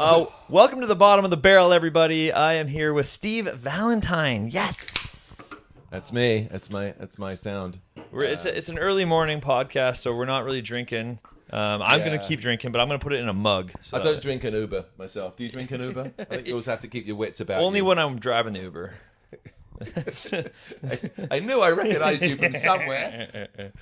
Uh, welcome to the bottom of the barrel, everybody. I am here with Steve Valentine. Yes, That's me. That's my that's my sound. we're, it's a, it's an early morning podcast, so we're not really drinking. Um, I'm gonna Yeah. keep drinking, but I'm gonna put it in a mug. So I don't drink an Uber myself. Do you drink an Uber? I think you always have to keep your wits about only you. when I'm driving the Uber. I knew I recognised you from somewhere.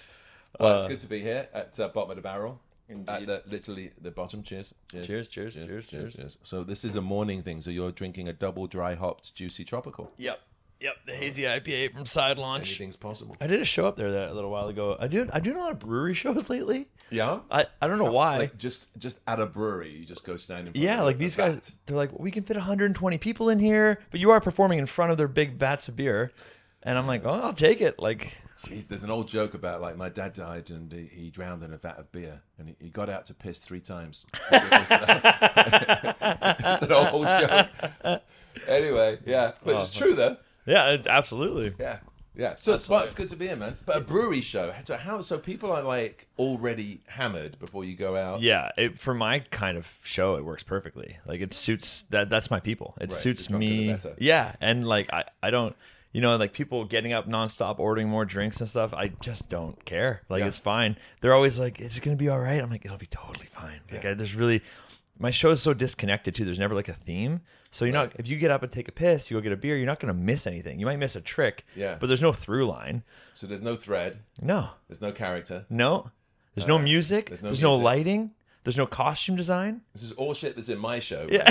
Well, it's good to be here at uh, bottom of the barrel. At the, literally the bottom. Cheers. cheers, cheers, cheers, cheers. Cheers. cheers So this is a morning thing. So you're drinking a double dry hopped juicy tropical. Yep, yep. The hazy IPA from Side Launch. Anything's possible. I did a show up there that a little while ago. I do I do a lot of brewery shows lately. Yeah. I, I don't know uh, why. Like just just at a brewery, you just go stand in front yeah, like these vat. guys, they're like, we can fit 120 people in here, but you are performing in front of their big vats of beer. And I'm like, oh, I'll take it. Like, Jeez, there's an old joke about like my dad died and he, he drowned in a vat of beer and he, he got out to piss three times. Was, uh, it's an old joke. Anyway, yeah, but it's true though. yeah, absolutely. Yeah, yeah. So it's, it's good to be here, man. But a brewery show. So how? So people are like already hammered before you go out. Yeah, it, for my kind of show, it works perfectly. Like, it suits that. That's my people. It Right, suits the drunker the me. Yeah, and like, I, I don't, you know, like people getting up nonstop, ordering more drinks and stuff. I just don't care. Like, Yeah. it's fine. They're always like, "It's gonna be all right?" I'm like, "It'll be totally fine." Like, Yeah. I, there's really. My show is so disconnected too. There's never like a theme. So you're not if you get up and take a piss, you go get a beer, you're not gonna miss anything. You might miss a trick. Yeah. But there's no through line. So there's no thread. No. There's no character. No. There's no uh, music. there's There's no no, lighting. There's no costume design. This is all shit that's in my show. Yeah.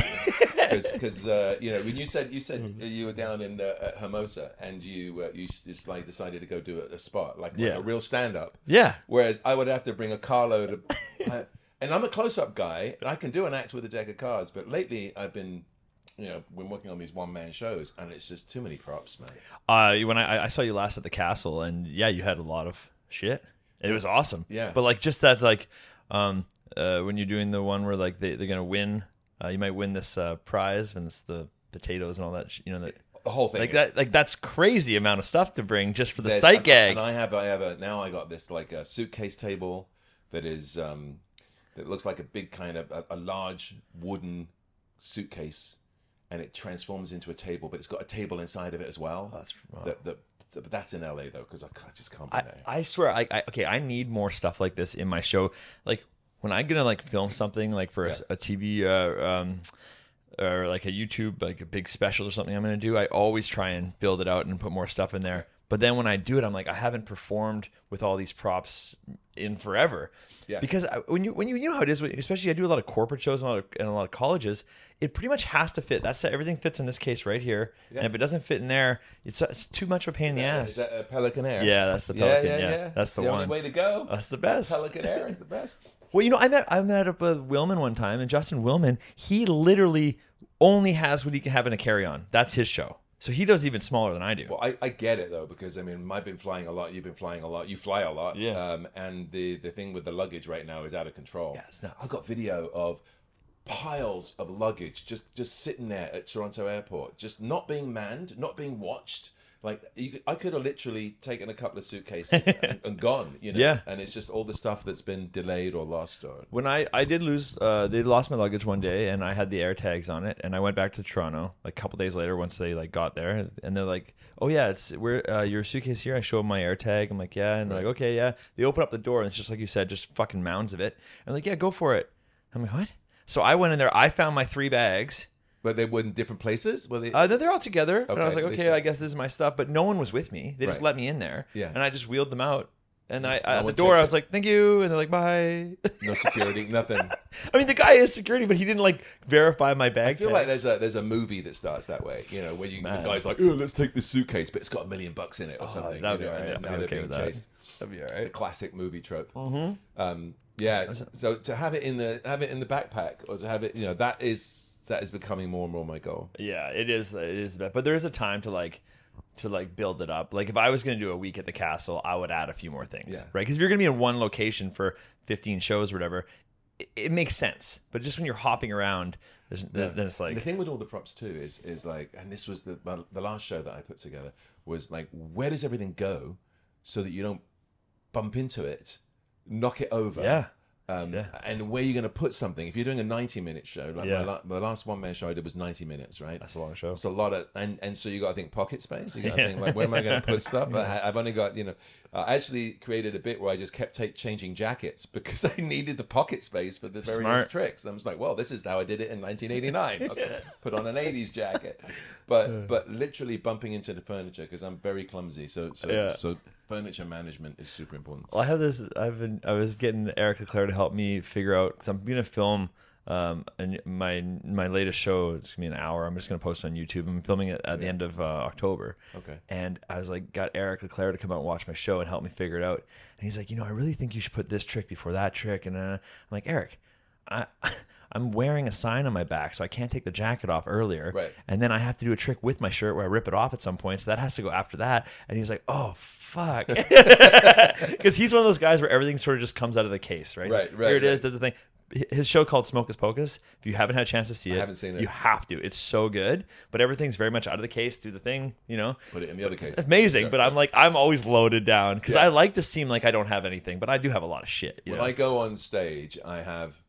because uh, you know when you said you said you were down in uh, Hermosa and you uh, you just like decided to go do a, a spot like, like Yeah. a real stand up. yeah. Whereas I would have to bring a carload of, I- and I'm a close up guy and I can do an act with a deck of cards. But lately I've been, you know, been working on these one man shows and it's just too many props, man. Uh, when I, I saw you last at the castle, and yeah, you had a lot of shit. It was awesome. Yeah. But like just that, like, um, uh, when you're doing the one where like they they're gonna win, uh, you might win this uh, prize, and it's the potatoes and all that. sh- You know that. The whole thing, Like is- that, like that's crazy amount of stuff to bring just for the There's- sight and- gag. And I have, I have a now. I got this like a suitcase table that is um, that looks like a big kind of a, a large wooden suitcase, and it transforms into a table, but it's got a table inside of it as well. That's- wow. that, that, but that's in LA though, because I, just can't I, there. I swear, I, I okay, I need more stuff like this in my show. Like when I'm gonna like film something like for a, Yeah. a TV uh, um, or like a YouTube like a big special or something I'm gonna do, I always try and build it out and put more stuff in there. But then when I do it, I'm like, I haven't performed with all these props in forever. Yeah. Because I, when you when you, you know how it is, especially I do a lot of corporate shows and a lot of, and a lot of colleges. It pretty much has to fit. That's everything fits in this case right here. Yeah. And if it doesn't fit in there, it's it's too much of a pain in the ass. Is that a Pelican Air? Yeah, that's the Pelican. yeah, Yeah, yeah. that's the, the one. only way to go. That's the best. Pelican Air is the best. Well, you know, I met I met up with Willman one time, and Justin Willman, he literally only has what he can have in a carry on. That's his show. So he does even smaller than I do. Well, I, I get it though because I mean I've been flying a lot. You've been flying a lot. You fly a lot. Yeah. Um, and the the thing with the luggage right now is out of control. Yeah, it's nuts. I've got video of piles of luggage just just sitting there at Toronto Airport, just not being manned, not being watched. Like you, I could have literally taken a couple of suitcases and, and gone. You know. Yeah. And it's just all the stuff that's been delayed or lost or. when I I did lose, uh, they lost my luggage one day, and I had the air tags on it, and I went back to Toronto like a couple days later once they like got there, and they're like, "Oh yeah, it's where uh, your suitcase here." I show them my air tag. I'm like, "Yeah," and they're like, "Okay, yeah." They open up the door, and it's just like you said, just fucking mounds of it. And I'm like, "Yeah, go for it." I'm like, "What?" So I went in there. I found my three bags. But they were in different places. Were they? Uh, they're they're all together, and I was like, okay, I guess this is my stuff. But no one was with me. They just Right. let me in there, Yeah. and I just wheeled them out. And then I, No at the one door, checked I was like, "Thank you," and they're like, "Bye." no security, nothing. I mean, the guy is security, but he didn't like verify my bag. I feel like there's a there's a movie that starts that way, you know, where you Man. the guy's like, oh, let's take this suitcase, but it's got a million bucks in it or something. that'd you be know, and then I'd now be they're okay being with that. chased. That'd be all It's a right. classic movie trope. Mm-hmm. Um, yeah. So to have it in the have it in the backpack, or to have it, you know, that is that is becoming more and more my goal. Yeah, it is. It is. But there is a time to like to like build it up. Like if I was going to do a week at the castle, I would add a few more things, Yeah. right? Because if you're going to be in one location for 15 shows or whatever, it, it makes sense. But just when you're hopping around, there's, then it's like the thing with all the props too is is like, and this was the the last show that I put together was like, where does everything go, so that you don't bump into it, knock it over, Yeah. Um, Yeah. And where you're going to put something. If you're doing a 90 minute show, like Yeah. my, la- the last one man show I did was 90 minutes, right? That's a long show. It's a lot of, and, and so you got to think pocket space. You got to Yeah. think like, where am I going to put stuff? I, I've only got, you know, I actually created a bit where I just kept take, changing jackets because I needed the pocket space for the various Smart. tricks. I was like, well, this is how I did it in 1989. Okay, put on an 80s jacket, but but literally bumping into the furniture because I'm very clumsy. So so Yeah. so furniture management is super important. Well, I have this. I've been. I was getting Eric Leclerc to help me figure out because I'm gonna film. Um, and my my latest show. It's gonna be an hour. I'm just gonna post it on YouTube. I'm filming it at the end of uh, October. Okay. And I was like, got Eric Leclerc to come out and watch my show and help me figure it out. And he's like, you know, I really think you should put this trick before that trick. And uh, I'm like, Eric, I. I'm wearing a sign on my back, so I can't take the jacket off earlier. Right. And then I have to do a trick with my shirt where I rip it off at some point. So that has to go after that. And he's like, oh, fuck. Because he's one of those guys where everything sort of just comes out of the case, right? Right, right, Here it is. right. There's the thing. His show called Smocus Pocus. If you haven't had a chance to see it, haven't seen it. You have to. It's so good. But everything's very much out of the case. Do the thing, you know? Put it in the other case. It's amazing. Yeah. But I'm like, I'm always loaded down because Yeah. I like to seem like I don't have anything, but I do have a lot of shit. You when know? I go on stage, I have.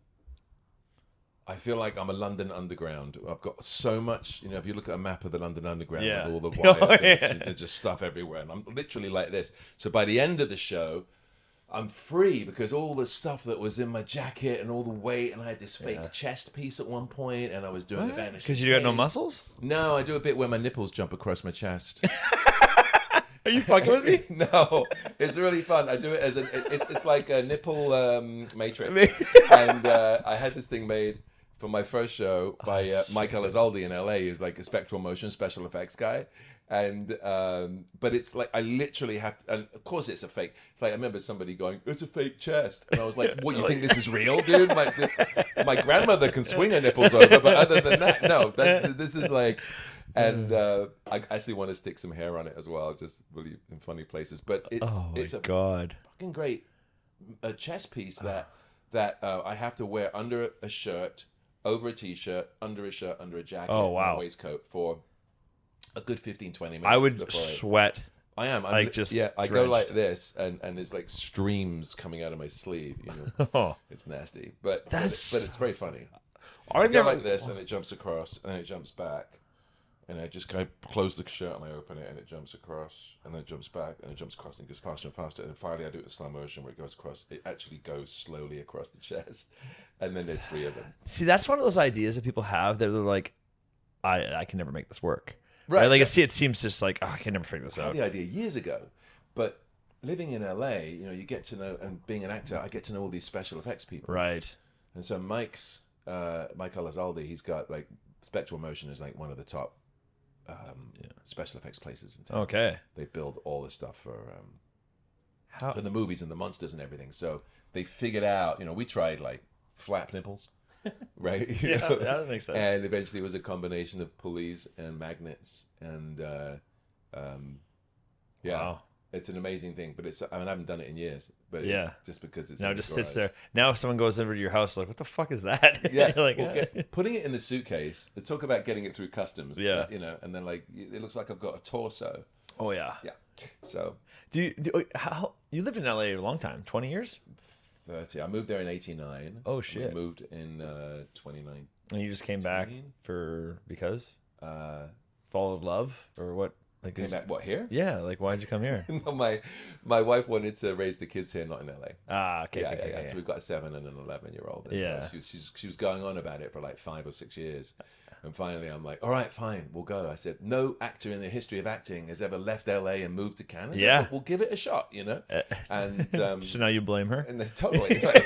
I feel like I'm a London Underground. I've got so much, you know. If you look at a map of the London Underground, Yeah. with all the Oh, wires, and oh, yeah. there's just stuff everywhere, and I'm literally like this. So by the end of the show, I'm free because all the stuff that was in my jacket and all the weight, and I had this fake chest piece at one point, and I was doing the vanishing. Because you got no muscles? No, I do a bit where my nipples jump across my chest. Are you fucking with me? no, it's really fun. I do it as a. It, it- it's like a nipple um, matrix, and uh, I had this thing made for my first show by uh, Mike Elizalde in LA. Who's like a spectral motion special effects guy, and um, but it's like I literally have to. And of course, it's a fake. It's like I remember somebody going, "It's a fake chest," and I was like, "What? You think this is real, dude? My my grandmother can swing her nipples over, but other than that, no. That, this is like." And uh, I actually want to stick some hair on it as well, just really in funny places. But it's Oh it's a god. fucking great a chest piece that that uh, I have to wear under a shirt, over a t-shirt, under a shirt, under a jacket, Oh, and wow. a waistcoat for a good 15, 20 minutes. I would before I, sweat. I am. I'm like, just yeah. I go drenched. like this, and and there's like streams coming out of my sleeve. You know, Oh, it's nasty, but but, That's- but it's very funny. I I go never like this, and it oh. jumps across, and then it jumps back, and I just kind of close the shirt and I open it, and it jumps across, and then it jumps back, and it jumps across, and it goes faster and faster, and finally I do it in slow motion where it goes across. It actually goes slowly across the chest, and then there's three of them. See, that's one of those ideas that people have that they're like, I I can never make this work. Right. Right. Like, I see, it seems just like, oh, I can never figure this I had out. the idea years ago, but living in LA, you know, you get to know, and being an actor, I get to know all these special effects people. Right. And so Mike's uh, Mike Elizalde, he's got like Spectral Motion is like one of the top um, special effects places in town. Okay. They build all this stuff for um, How? for the movies and the monsters and everything. So they figured out, you know, we tried like flap nipples, right? You Yeah, know? that makes sense. And eventually it was a combination of pulleys and magnets and uh, um, yeah. Wow. It's an amazing thing, but it's I mean I haven't done it in years, but Yeah. just because it's Now it just sits there. Now if someone goes over to your house, like, what the fuck is that? Yeah, like, well, "Eh." get- putting it in the suitcase. They talk about getting it through customs. Yeah. you know, and then like it looks like I've got a torso. oh yeah. Yeah, so Do you do, how you lived in LA a long time? Twenty years? Thirty. I moved there in eighty-nine. Oh, We shit. moved in uh, twenty-nine. And you just came back 20? for because Uh, followed love or what? Like, came back. What here? yeah. Like, why'd you come here? no, my my wife wanted to raise the kids here, not in LA. ah, okay. yeah, okay, yeah, okay, yeah. So we've got a seven and an eleven-year-old. And so Yeah. she was, she was going on about it for like five or six years, and finally, I'm like, "All right, fine, we'll go." I said, "No actor in the history of acting has ever left LA and moved to Canada. Yeah. we'll give it a shot, you know." And um, so now you blame her? and totally like,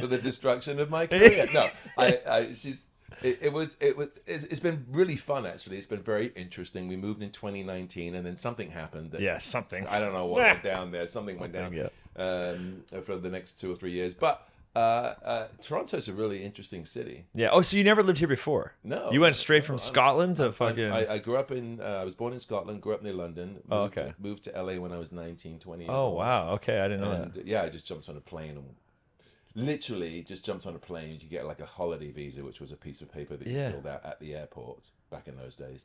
for the destruction of my career. No, I, I she's. It, it was it was it's, it's been really fun actually. It's been very interesting. We moved in 2019, and then something happened. That, Yeah, something. I don't know what went down there. Something, went down Something, um, for the next two or three years. But uh, uh, Toronto's a really interesting city. Yeah. Oh, so you never lived here before? No, You went straight no, from I'm- Scotland to I'm- fucking. I, I grew up in. Uh, I was born in Scotland. Grew up near London. Moved Oh, okay. To, moved to LA when I was 19, 20 years oh old. wow. Okay, I didn't know And yeah, I just jumped on a plane and literally just jumped on a plane. You get like a holiday visa, which was a piece of paper that you Yeah. filled out at the airport back in those days.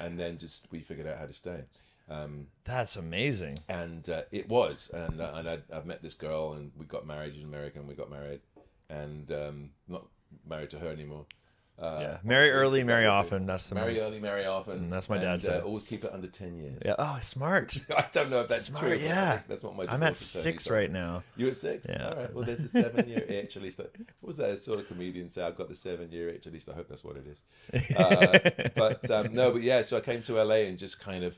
And then just we figured out how to stay. Um. That's amazing. and uh, it was, and uh, and I'd, I've met this girl, and we got married. in America, and We got married, and um, not married to her anymore. Uh, Yeah, marry early, marry often. That's the Marry move. early, marry often. Mm, that's my dad and, said. Uh, always keep it under ten years. Yeah. Oh, smart. I don't know if that's Smart, true. yeah. That's what my. I'm at six right now. You at six? Yeah. All right. Well, there's the seven year itch. At least, I, what was that? A sort of comedian say, "I've got the seven year itch." At least I hope that's what it is. Uh, but um, no, but yeah. So I came to LA and just kind of.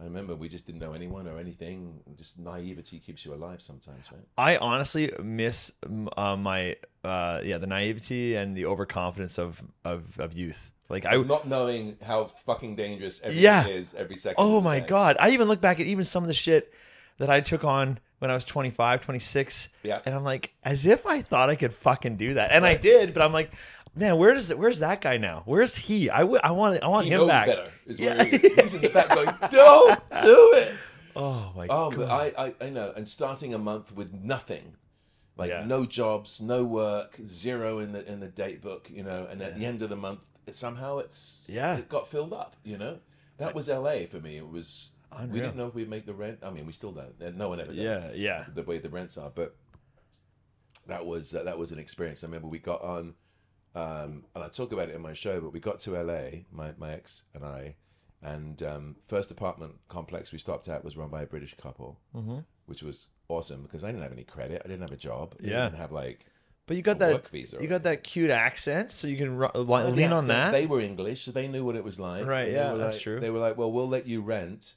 I remember we just didn't know anyone or anything. Just naivety keeps you alive sometimes, right? I honestly miss uh, my uh, yeah the naivety and the overconfidence of of, of youth. Like I Not knowing how fucking dangerous everything Yeah. is every second. oh my day. god, I even look back at even some of the shit that I took on when I was 25, 26 Yeah. and I'm like as if I thought I could fucking do that. And I did, but I'm like man, where does it, where's that guy now? Where's he? I, w- I want I want He him knows back. better. Is Yeah. he. He's in the back going, "Don't do it." Oh my Oh, god. I, I, I know. And starting a month with nothing, like Yeah. no jobs, no work, zero in the in the date book, you know. And at the end of the month, it, somehow it's Yeah. it got filled up, you know. That was L.A. for me. It was we didn't know if we'd make the rent. I mean, we still don't. No one ever does. yeah, yeah. The way the rents are, but that was uh, that was an experience. I remember we got on, um, and I talk about it in my show. But we got to L.A. My my ex and I, and um, first apartment complex we stopped at was run by a British couple, Mm-hmm. which was awesome because I didn't have any credit. I didn't have a job. I Yeah. didn't have like But you got that work visa. you got that cute accent so you can ru- li- lean Yeah, on that. They were English, so they knew what it was like. Right, yeah, were that's like- true. They were like, "Well, we'll let you rent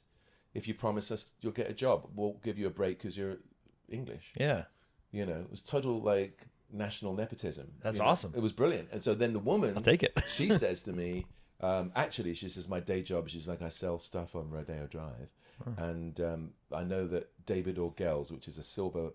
if you promise us you'll get a job. We'll give you a break because you're English." yeah. You know, it was total like national nepotism. That's you know? awesome. It was brilliant. And so then the woman, I'll take it. she says to me, um, actually, she says, my day job, she's like, I sell stuff on Rodeo Drive. And um, I know that David Orgell's, which is a silver,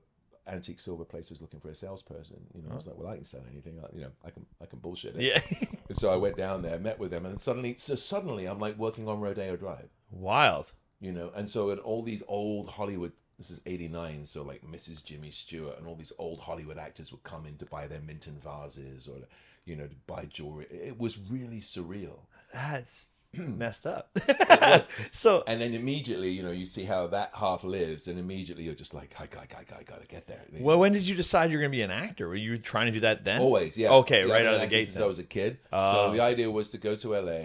antique silver place, is looking for a salesperson. You know, I was like, well, I can sell anything. I, you know, I can, I can bullshit it. Yeah. And so I went down there, met with them, and suddenly, so suddenly I'm like working on Rodeo Drive Wild. you know and so in all these old hollywood this is 89 so like mrs jimmy stewart and all these old hollywood actors would come in to buy their minton vases or you know to buy jewelry it was really surreal That's messed up. so and then immediately you know you see how that half lives and immediately you're just like i got I got, I got to get there well, when did you decide you're to be an actor? Were you trying to do that then? always yeah Okay, Yeah, right out of the gate since then. i was a kid Oh. so uh. the idea was to go to la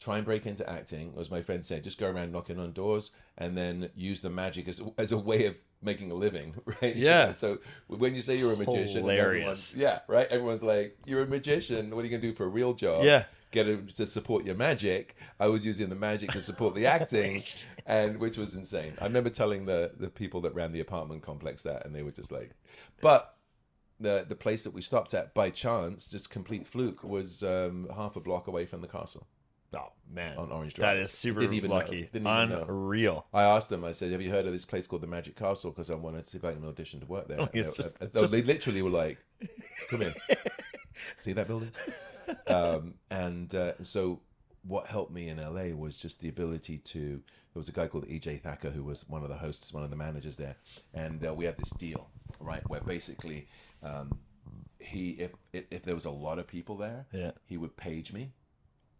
try and break into acting as my friend said just go around knocking on doors and then use the magic as, as a way of making a living right? Yeah. so when you say you're a magician Hilarious. yeah right? Everyone's like you're a magician? What are you gonna do for a real job? Yeah. get it to support your magic? I was using the magic to support the acting and which was insane. I remember telling the the people that ran the apartment complex that and they were just like but the the place that we stopped at by chance, just complete fluke, was um, half a block away from the castle Oh man, on Orange Drive. that is super Didn't even know. lucky. Didn't even know. Unreal. I asked them. I said, "Have you heard of this place called the Magic Castle?" Because I wanted to see if I can audition to work there. And they- just- and they- they literally were like, "Come in, see that building." Um, and uh, so, what helped me in LA was just the ability to. There was a guy called EJ Thacker who was one of the hosts, one of the managers there, and uh, we had this deal, right, where basically. Um, he if, if if there was a lot of people there, Yeah. he would page me.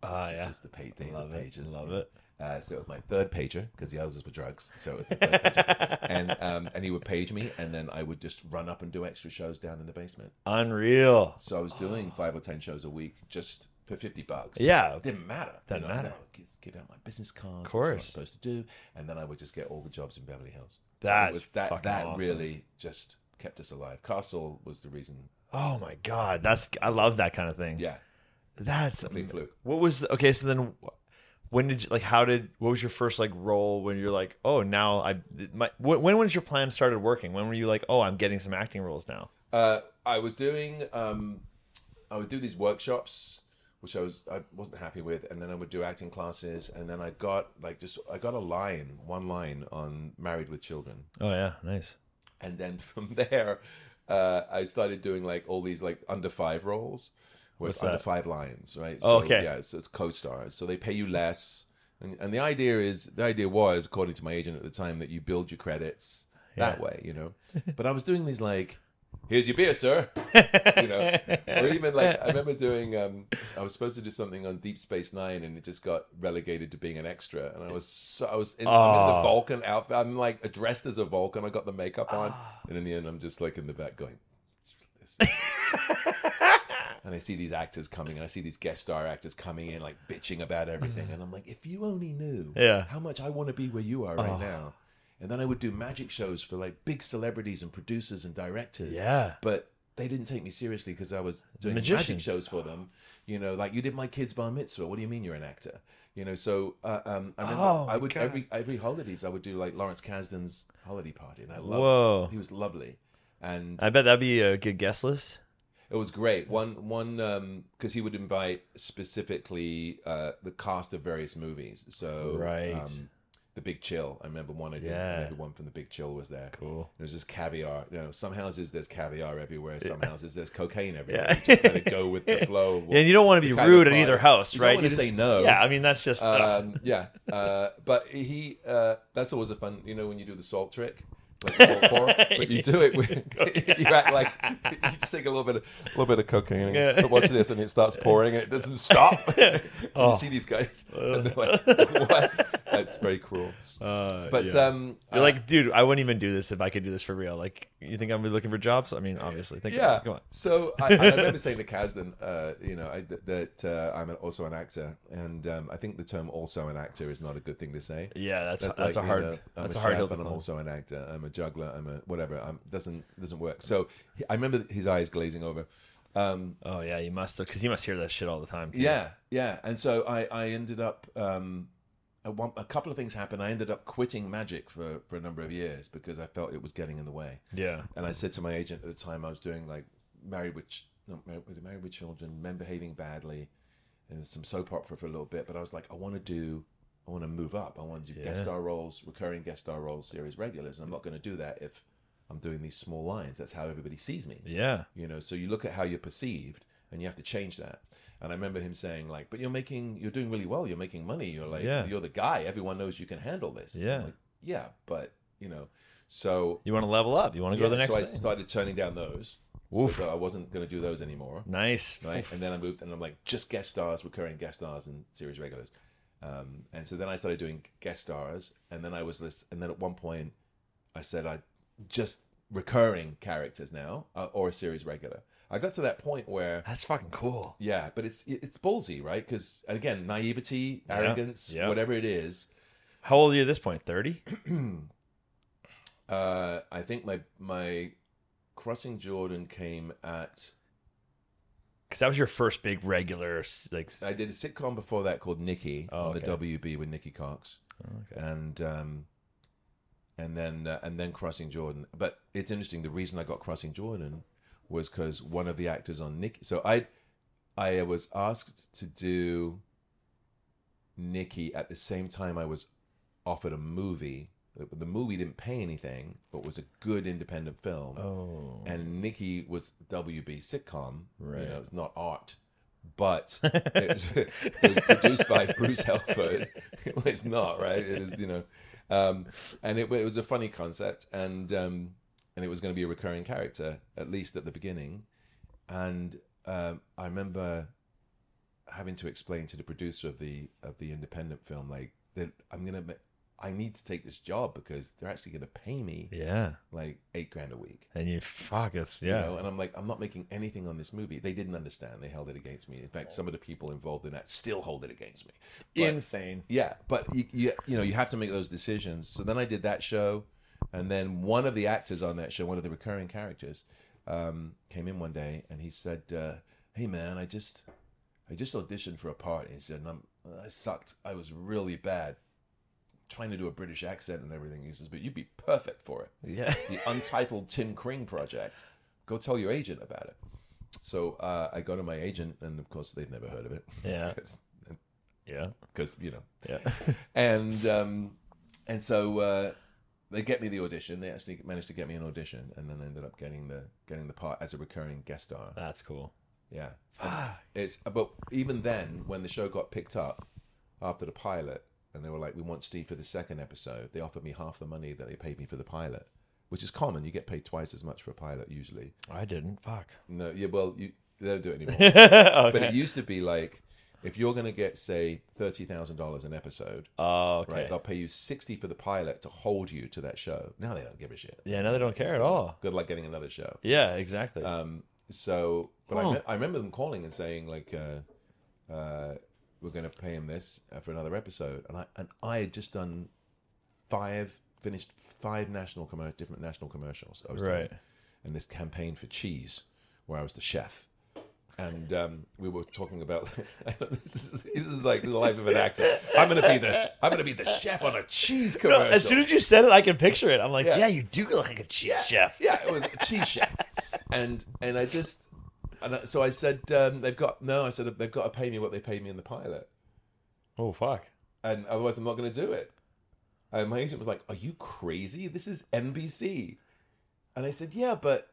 Ah, this yeah. was the page days Love of it. pages. Love it. Uh, so it was my third pager because the others were drugs. So it was the third pager. and um, and he would page me, and then I would just run up and do extra shows down in the basement. Unreal. So I was doing five or ten shows a week just for fifty bucks. Yeah. didn't matter. Doesn't matter. No, give, give out my business cards. Of course. I was supposed to do, and then I would just get all the jobs in Beverly Hills. That's was that fucking that awesome. really just kept us alive. Castle was the reason. Oh my god, that's I love that kind of thing. Yeah, That's complete fluke. what was okay. So then, when did you like? How did what was your first like role when you're like, oh, now I my when when was your plan started working? When were you like, oh, I'm getting some acting roles now? Uh, I was doing. Um, I would do these workshops, which I was I wasn't happy with, and then I would do acting classes, and then I got like just I got a line, one line on Married with Children, Oh yeah, nice. and then from there, uh, I started doing like all these like under five roles, where What's it's under that? five lines, right? Oh, So, okay. Yeah, so it's co-stars, so they pay you less, and, and the idea is the idea was, according to my agent at the time, that you build your credits that Yeah. way, you know. But I was doing these like. Here's your beer, sir. you know, or even like I remember doing. Um, I was supposed to do something on Deep Space Nine, and it just got relegated to being an extra. And I was so I was in, I'm in the Oh. Vulcan outfit. I'm like dressed as a Vulcan. I got the makeup on, and in the end, I'm just like in the back going, this. and I see these actors coming, and I see these guest star actors coming in, like bitching about everything, and I'm like, if you only knew Yeah. how much I want to be where you are right now. And then I would do magic shows for like big celebrities and producers and directors. Yeah. But they didn't take me seriously because I was doing magician. magic shows for them. You know, like you did my kid's bar mitzvah. What do you mean you're an actor? You know, so uh, um, I remember Oh, I would God. every every holidays I would do like Lawrence Kasdan's holiday party, and I loved. Whoa. He was lovely, and I bet that'd be a good guest list. It was great. One one because he would invite specifically uh, the cast of various movies. So Right. um, the Big Chill. I remember one I did, Yeah. and everyone from the Big Chill was there. Cool. It was just caviar. You know, some houses there's caviar everywhere. Some houses there's cocaine everywhere. Yeah. You just kind of go with the flow. Yeah, and you don't want to be rude in either house, You right? don't want You to just- say no. Yeah, I mean that's just. Um, yeah, uh, but he uh, that's always a fun. You know, when you do the salt trick, like salt pour, but you do it with you act like you just take a little bit of a little bit of cocaine. And Yeah. Watch this, and it starts pouring, and it doesn't stop. Oh. You see these guys, and they're like, "What?" That's very cruel. Uh, But yeah. um, You're uh, like, dude, I wouldn't even do this if I could do this for real. Like, you think I'm looking for jobs? I mean, obviously. Think yeah. Come on. So I, I remember saying to Kasdan, uh, you know, I, that, uh, I'm an, also an actor, and um, I think the term "also an actor" is not a good thing to say. Yeah, that's that's, like, a you hard know, I'm that's a, a hard hill I'm also an actor. I'm a juggler. I'm a whatever. I'm doesn't doesn't work. So he- I remember his eyes glazing over. Um, Oh yeah, you must because he must hear that shit all the time. Too. yeah, yeah. And so I I ended up. Um, a, one, a couple of things happened. I ended up quitting magic for for a number of years because I felt it was getting in the way. yeah, And I said to my agent at the time, I was doing like married with not married, with married with children, men behaving badly, and some soap opera for a little bit. But I was like, I want to do, I want to move up. I want to do guest star roles, recurring guest star roles, series regulars. And I'm not going to do that if I'm doing these small lines. That's how everybody sees me. yeah, You know, so you look at how you're perceived, and you have to change that. And I remember him saying like, "But you're making, you're doing really well. You're making money. You're like, Yeah. you're the guy. Everyone knows you can handle this." Yeah. like, yeah, but you know, so You want to level up. You want to go to the next so I started turning down those. Oof. So I wasn't going to do those anymore. nice. Right. And then I moved, and I'm like, just guest stars, recurring guest stars, and series regulars. Um, and so then I started doing guest stars, and then I was list, and then at one point, I said I just recurring characters now, uh, or a series regular. I got to that point where, That's fucking cool. yeah, but it's it's ballsy, right? Because again, naivety, Yeah, arrogance, yeah. whatever it is. How old are you at this point? Thirty. Uh, I think my my crossing Jordan came at Because that was your first big regular, like. I did a sitcom before that called Nikki Oh, on okay. the WB with Nikki Cox, Okay. and um, and then uh, and then Crossing Jordan. But it's interesting. The reason I got Crossing Jordan was because one of the actors on Nikki. So I I was asked to do Nikki at the same time I was offered a movie. The, movie didn't pay anything, but was a good independent film Oh. and Nikki was WB sitcom. Right. You know, it's not art, but it was, it was produced by Bruce Helford. it's not right. It is, you know, um, and it, it was a funny concept, and um, and it was going to be a recurring character at least at the beginning, and um, I remember having to explain to the producer of the of the independent film like that I'm gonna. ma- I need to take this job because they're actually going to pay me Yeah. like eight grand a week And you fuck us. you Yeah. know, and I'm like, I'm not making anything on this movie. They didn't understand. They held it against me. In fact, some of the people involved in that still hold it against me. But- Insane. yeah, but you, you, you know, you have to make those decisions. So then I did that show, and then one of the actors on that show, one of the recurring characters, um, came in one day and he said, uh, "Hey man, I just, I just auditioned for a part." And he said, and I'm, "I sucked. I was really bad." Trying to do a British accent and everything, he says, but you'd be perfect for it Yeah. the untitled Tim Kring project. Go tell your agent about it. So uh, I go to my agent, and of course they've never heard of it. Yeah. Yeah. because you know. Yeah. And um, and so uh, they get me the audition. They actually managed to get me an audition, and then ended up getting the getting the part as a recurring guest star. That's cool. Yeah, it's but even then, when the show got picked up after the pilot, and they were like, "We want Steve for the second episode," they offered me half the money that they paid me for the pilot, which is common. You get paid twice as much for a pilot usually. I didn't. Fuck. No, yeah, well, you they don't do it anymore. okay. but it used to be like if you're going to get say thirty thousand dollars an episode, oh, okay. right? They'll pay you sixty for the pilot to hold you to that show. Now they don't give a shit. Yeah. now they don't care at all. Good luck getting another show. Yeah. Exactly. Um, so, but I, me- I remember them calling and saying like, uh, uh, "We're going to pay him this uh, for another episode," and I and I had just done five, finished five national commer- different national commercials. I was doing, and this campaign for cheese, where I was the chef. And um, we were talking about this, is, this is like the life of an actor. I'm gonna be the I'm gonna be the chef on a cheese commercial. As soon as you said it, I can picture it. I'm like, Yeah. yeah, you do look like a cheese chef. Yeah, it was a cheese chef, and and I just and so I said um, they've got no. I said they've got to pay me what they paid me in the pilot, Oh fuck. and otherwise I'm not going to do it. And my agent was like, "Are you crazy? This is NBC," and I said, "Yeah, but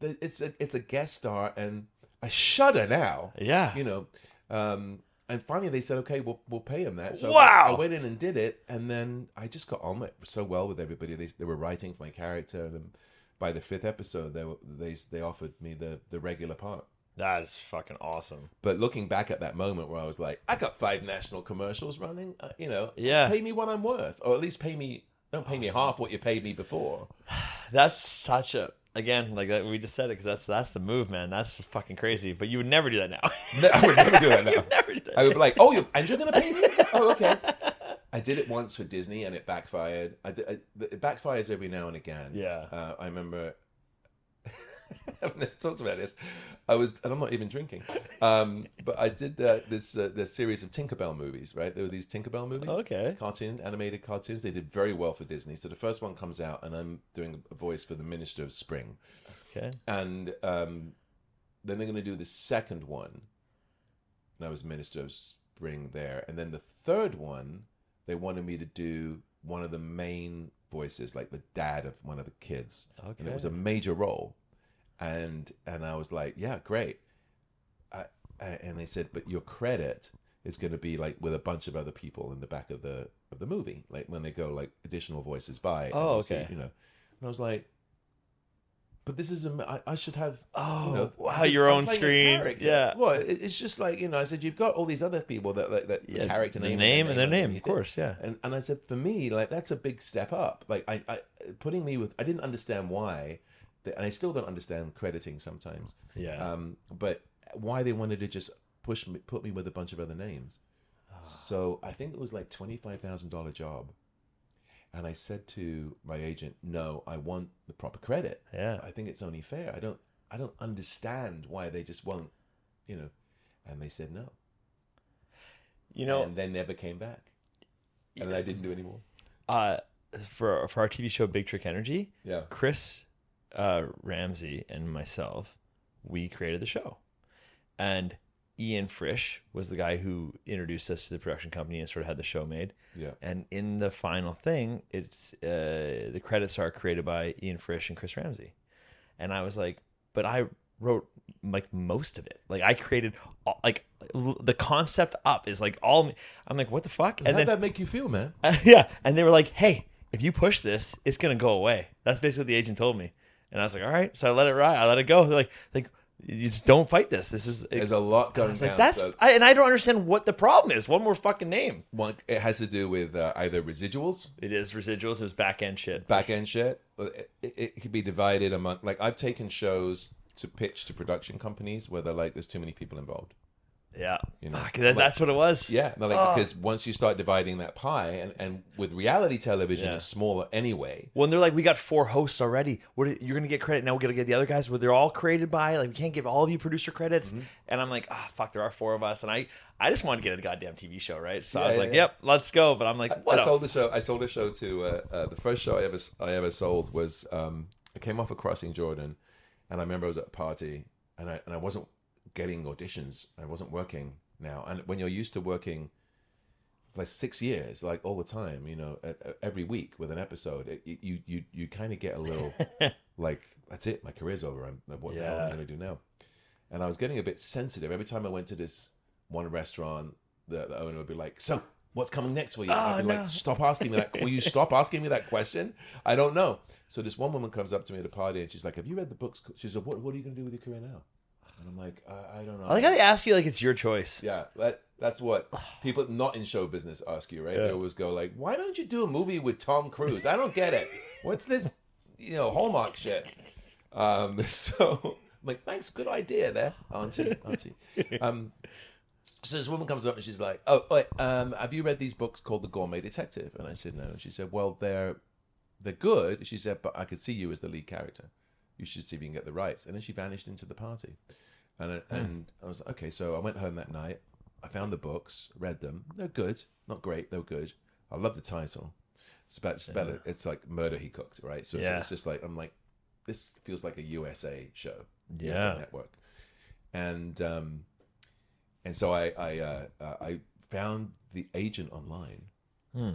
the, it's a it's a guest star, and I shudder now." Yeah. you know. Um, and finally, they said, "Okay, we'll we'll pay him that." So Wow. I went in and did it, and then I just got on it so well with everybody. They they were writing for my character, and by the fifth episode, they were, they they offered me the the regular part. That is fucking awesome. But looking back at that moment where I was like, I got five national commercials running, uh, you know, Yeah. pay me what I'm worth, or at least pay me. Don't pay me half what you paid me before. That's such a again like that we just said it because that's that's the move, man. That's fucking crazy. But you would never do that now. No, I would never do that now. never do that. I would be like, "Oh, you and you're gonna pay me? Oh, okay." I did it once for Disney, and it backfired. I, I, it backfires every now and again. Yeah. Uh, I remember. I've never talked about this. I was, and I'm not even drinking. Um, but I did uh, this uh, this series of Tinkerbell movies. Right, there were these Tinkerbell movies. Okay. Cartoon, animated cartoons. They did very well for Disney. So the first one comes out, and I'm doing a voice for the Minister of Spring Okay. and um, then they're going to do the second one. And I was Minister of Spring there, and then the third one, they wanted me to do one of the main voices, like the dad of one of the kids, and it was a major role, and and I was like, yeah, great. I, I, and they said, but your credit is going to be like with a bunch of other people in the back of the of the movie, like when they go like additional voices by. Oh, you see, okay. you know, and I was like, but this is a, I, I should have. Oh, you know, wow, is- your own screen. Yeah. Well, it, it's just like you know. I said you've got all these other people that that, that Yeah, the character the name, name and their name, of course, yeah. And and I said for me, like that's a big step up. Like I, I putting me with, I didn't understand why, and I still don't understand crediting sometimes. Yeah. Um, but why they wanted to just push me, put me with a bunch of other names. So I think it was like twenty five thousand dollar job, and I said to my agent, "No, I want the proper credit. Yeah. I think it's only fair. I don't, I don't understand why they just won't, you know." And they said no, You know, and they never came back, and I didn't do any more. uh, for for our TV show Big Trick Energy, Yeah. Chris uh, Ramsay and myself, we created the show, and Ian Frisch was the guy who introduced us to the production company and sort of had the show made. Yeah. And in the final thing, it's uh, the credits are created by Ian Frisch and Chris Ramsay, and I was like, but I wrote like most of it. Like I created all, like the concept up is like all. me. I'm like, what the fuck? And How'd then that make you feel, man? yeah, and they were like, "Hey, if you push this, it's gonna go away." That's basically what the agent told me, and I was like, "All right." So I let it ride. I let it go. They're like, like you just don't fight this. This is. There's a lot going down. like, that's so I, and I don't understand what the problem is. One more fucking name. one, it has to do with uh, either residuals, It is residuals. It was back end shit. back end shit. It, it, it could be divided among like I've taken shows to pitch to production companies where they're like, "There's too many people involved." Yeah, You know, Fuck, that, like- that's what it was. Yeah, they're like, because once you start dividing that pie, and, and with reality television, Yeah. it's smaller anyway. When they're like, we got four hosts already. What you're gonna get credit now? We gotta get the other guys. Where they're all created by like we can't give all of you producer credits. Mm-hmm. And I'm like, ah, fuck. There are four of us, and I I just wanted to get a goddamn TV show, right? So I was yeah, like, yeah. yep, let's go. But I'm like, what? I a- sold the show. I sold a show to uh, uh, the first show I ever I ever sold was um, I came off of Crossing Jordan, and I remember I was at a party and I and I wasn't getting auditions. I wasn't working now, and when you're used to working for like six years, like all the time, you know, every week with an episode, it, you you you kind of get a little like that's it, my career's over. I'm what the hell am I going to do now? And I was getting a bit sensitive every time I went to this one restaurant. The, the owner would be like, "So, what's coming next for you?" And I'd be oh, no. like, "Stop asking me that. Will you stop asking me that question? I don't know." So this one woman comes up to me at a party and she's like, "Have you read the books?" She said, "What What are you going to do with your career now?" And I'm like, "I, I don't know." I like how they ask you like it's your choice. Yeah, that that's what people not in show business ask you, right? They always go like, "Why don't you do a movie with Tom Cruise?" I don't get it. What's this, you know, Hallmark shit? Um, so I'm like, thanks, good idea there, auntie, auntie. Um, so this woman comes up and she's like, "Oh, wait, um, have you read these books called The Gourmet Detective?" And I said, "No." And she said, "Well, they're they're good." She said, "But I could see you as the lead character. You should see if you can get the rights." And then she vanished into the party, and I, and I was like, okay. So I went home that night. I found the books, read them. They're good, not great. They're good. I love the title. It's about it's about a, it's like murder he cooked, right? So it's, Yeah. it's just like I'm like, this feels like a USA show, Yeah. USA Network, and um, and so I I uh, uh, I found the agent online, Hmm.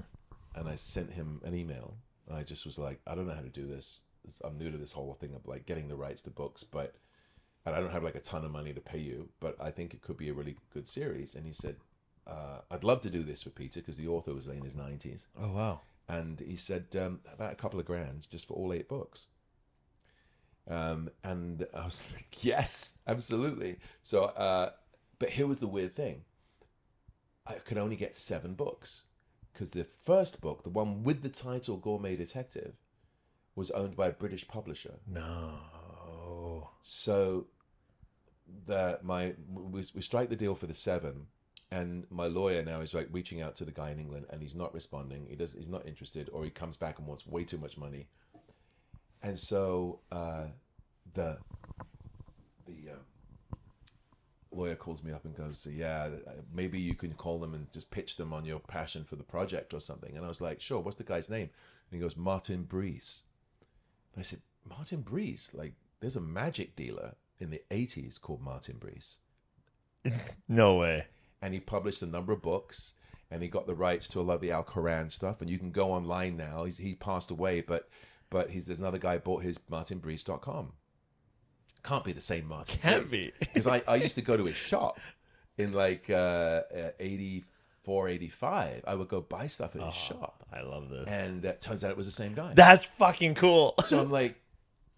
and I sent him an email. I just was like, I don't know how to do this. I'm new to this whole thing of like getting the rights to books, but and I don't have like a ton of money to pay you, but I think it could be a really good series. And he said, uh, I'd love to do this for Peter because the author was in his 90s. Oh wow. And he said, um, about a couple of grand just for all eight books. Um, and I was like, yes, absolutely. So, uh, but here was the weird thing I could only get seven books because the first book, the one with the title Gourmet Detective, was owned by a British publisher. No. So the my we, we strike the deal for the seven, and my lawyer now is like reaching out to the guy in England, and he's not responding. He does he's not interested, or he comes back and wants way too much money. And so uh, the the uh, lawyer calls me up and goes, "Yeah, maybe you can call them and just pitch them on your passion for the project or something." And I was like, "Sure. What's the guy's name?" And he goes, "Martin Breese." And I said, Martin Breese, like, there's a magic dealer in the 80s called Martin Breese. No way. And he published a number of books and he got the rights to a lot of the Al Koran stuff. And you can go online now. He's, he passed away, but but he's, there's another guy bought his martinbreese.com. Can't be the same Martin Can't be. Because I, I used to go to his shop in like uh, uh, 84, 85. I would go buy stuff at his oh, shop. I love this. And it turns out it was the same guy. That's fucking cool. So I'm like,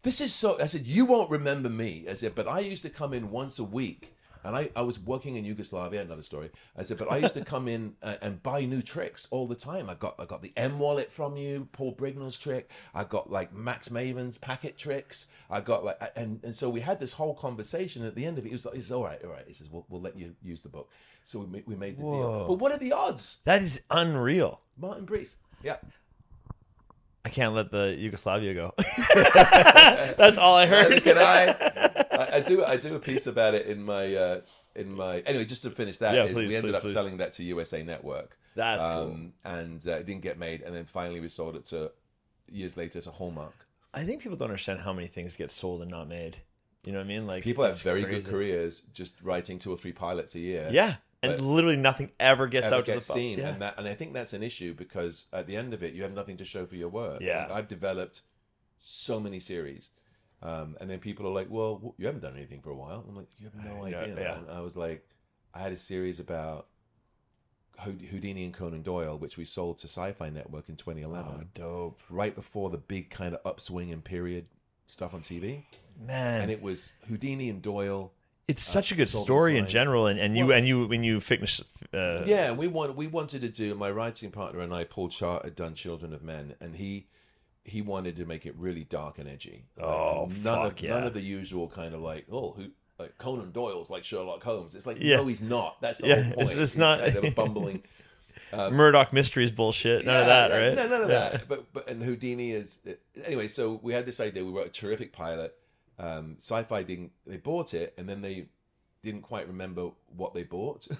this is so. I said, you won't remember me. I said, but I used to come in once a week, and I, I was working in Yugoslavia. Another story. I said, but I used to come in uh, and buy new tricks all the time. I got I got the M wallet from you, Paul Brignall's trick. I got like Max Maven's packet tricks. I got like, and and so we had this whole conversation. At the end of it, he was like, says, all right, all right. He says, we'll, we'll let you use the book. So we, we made the Whoa. deal. But what are the odds? That is unreal. Martin Breese. Yeah. I can't let the Yugoslavia go. That's all I heard. Can I? I? I do. I do a piece about it in my uh, in my. Anyway, just to finish that, Yeah, is please, we ended please, up please. selling that to USA Network. That's cool. um, and uh, it didn't get made, and then finally we sold it to years later to Hallmark. I think people don't understand how many things get sold and not made. You know what I mean? Like People have very good careers just writing two or three pilots a year. Yeah, and literally nothing ever gets ever out gets to the seen, Yeah. and that, and I think that's an issue because at the end of it, you have nothing to show for your work. Yeah. Like, I've developed so many series, um, and then people are like, "Well, you haven't done anything for a while." I'm like, "You have no I know, idea." yeah. And I was like, I had a series about Houdini and Conan Doyle, which we sold to Sci-Fi Network in 2011, oh, dope, right before the big kind of upswing in period stuff on TV, man. and it was Houdini and Doyle. it's such a good story in general, and, and you Well- and you when you finish. Uh, Yeah, and we want we wanted to do. My writing partner and I, Paul Chart, had done Children of Men, and he he wanted to make it really dark and edgy. Like, Oh, none fuck of yeah. none of the usual kind of like oh who. Like Conan Doyle's like Sherlock Holmes. It's like Yeah. no, he's not. That's the Yeah, whole it's- point. it's He's not- kind of a bumbling. Murdoch Mysteries bullshit. None of that, yeah, right? No, none of Yeah. that. But but and Houdini is anyway. So we had this idea. We wrote a terrific pilot. Um, Sci-Fi didn't. They bought it, and then they didn't quite remember what they bought. so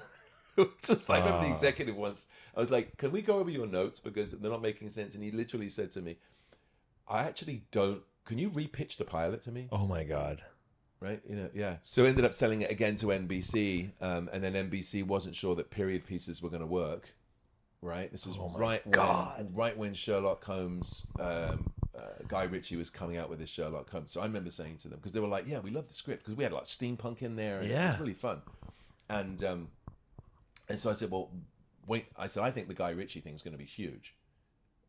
it's like I remember the Ah. executive once. I was like, "Can we go over your notes because they're not making sense?" And he literally said to me, "I actually don't. Can you repitch the pilot to me?" Oh my god. right? You know, yeah. So ended up selling it again to NBC, um, and then NBC wasn't sure that period pieces were going to work. Right. This is Oh right when right when Sherlock Holmes, um, uh, Guy Ritchie was coming out with his Sherlock Holmes. So I remember saying to them because they were like, "Yeah, we love the script because we had like steampunk in there, and it was really fun." And um, and so I said, "Well, wait." I said, "I think the Guy Ritchie thing is going to be huge."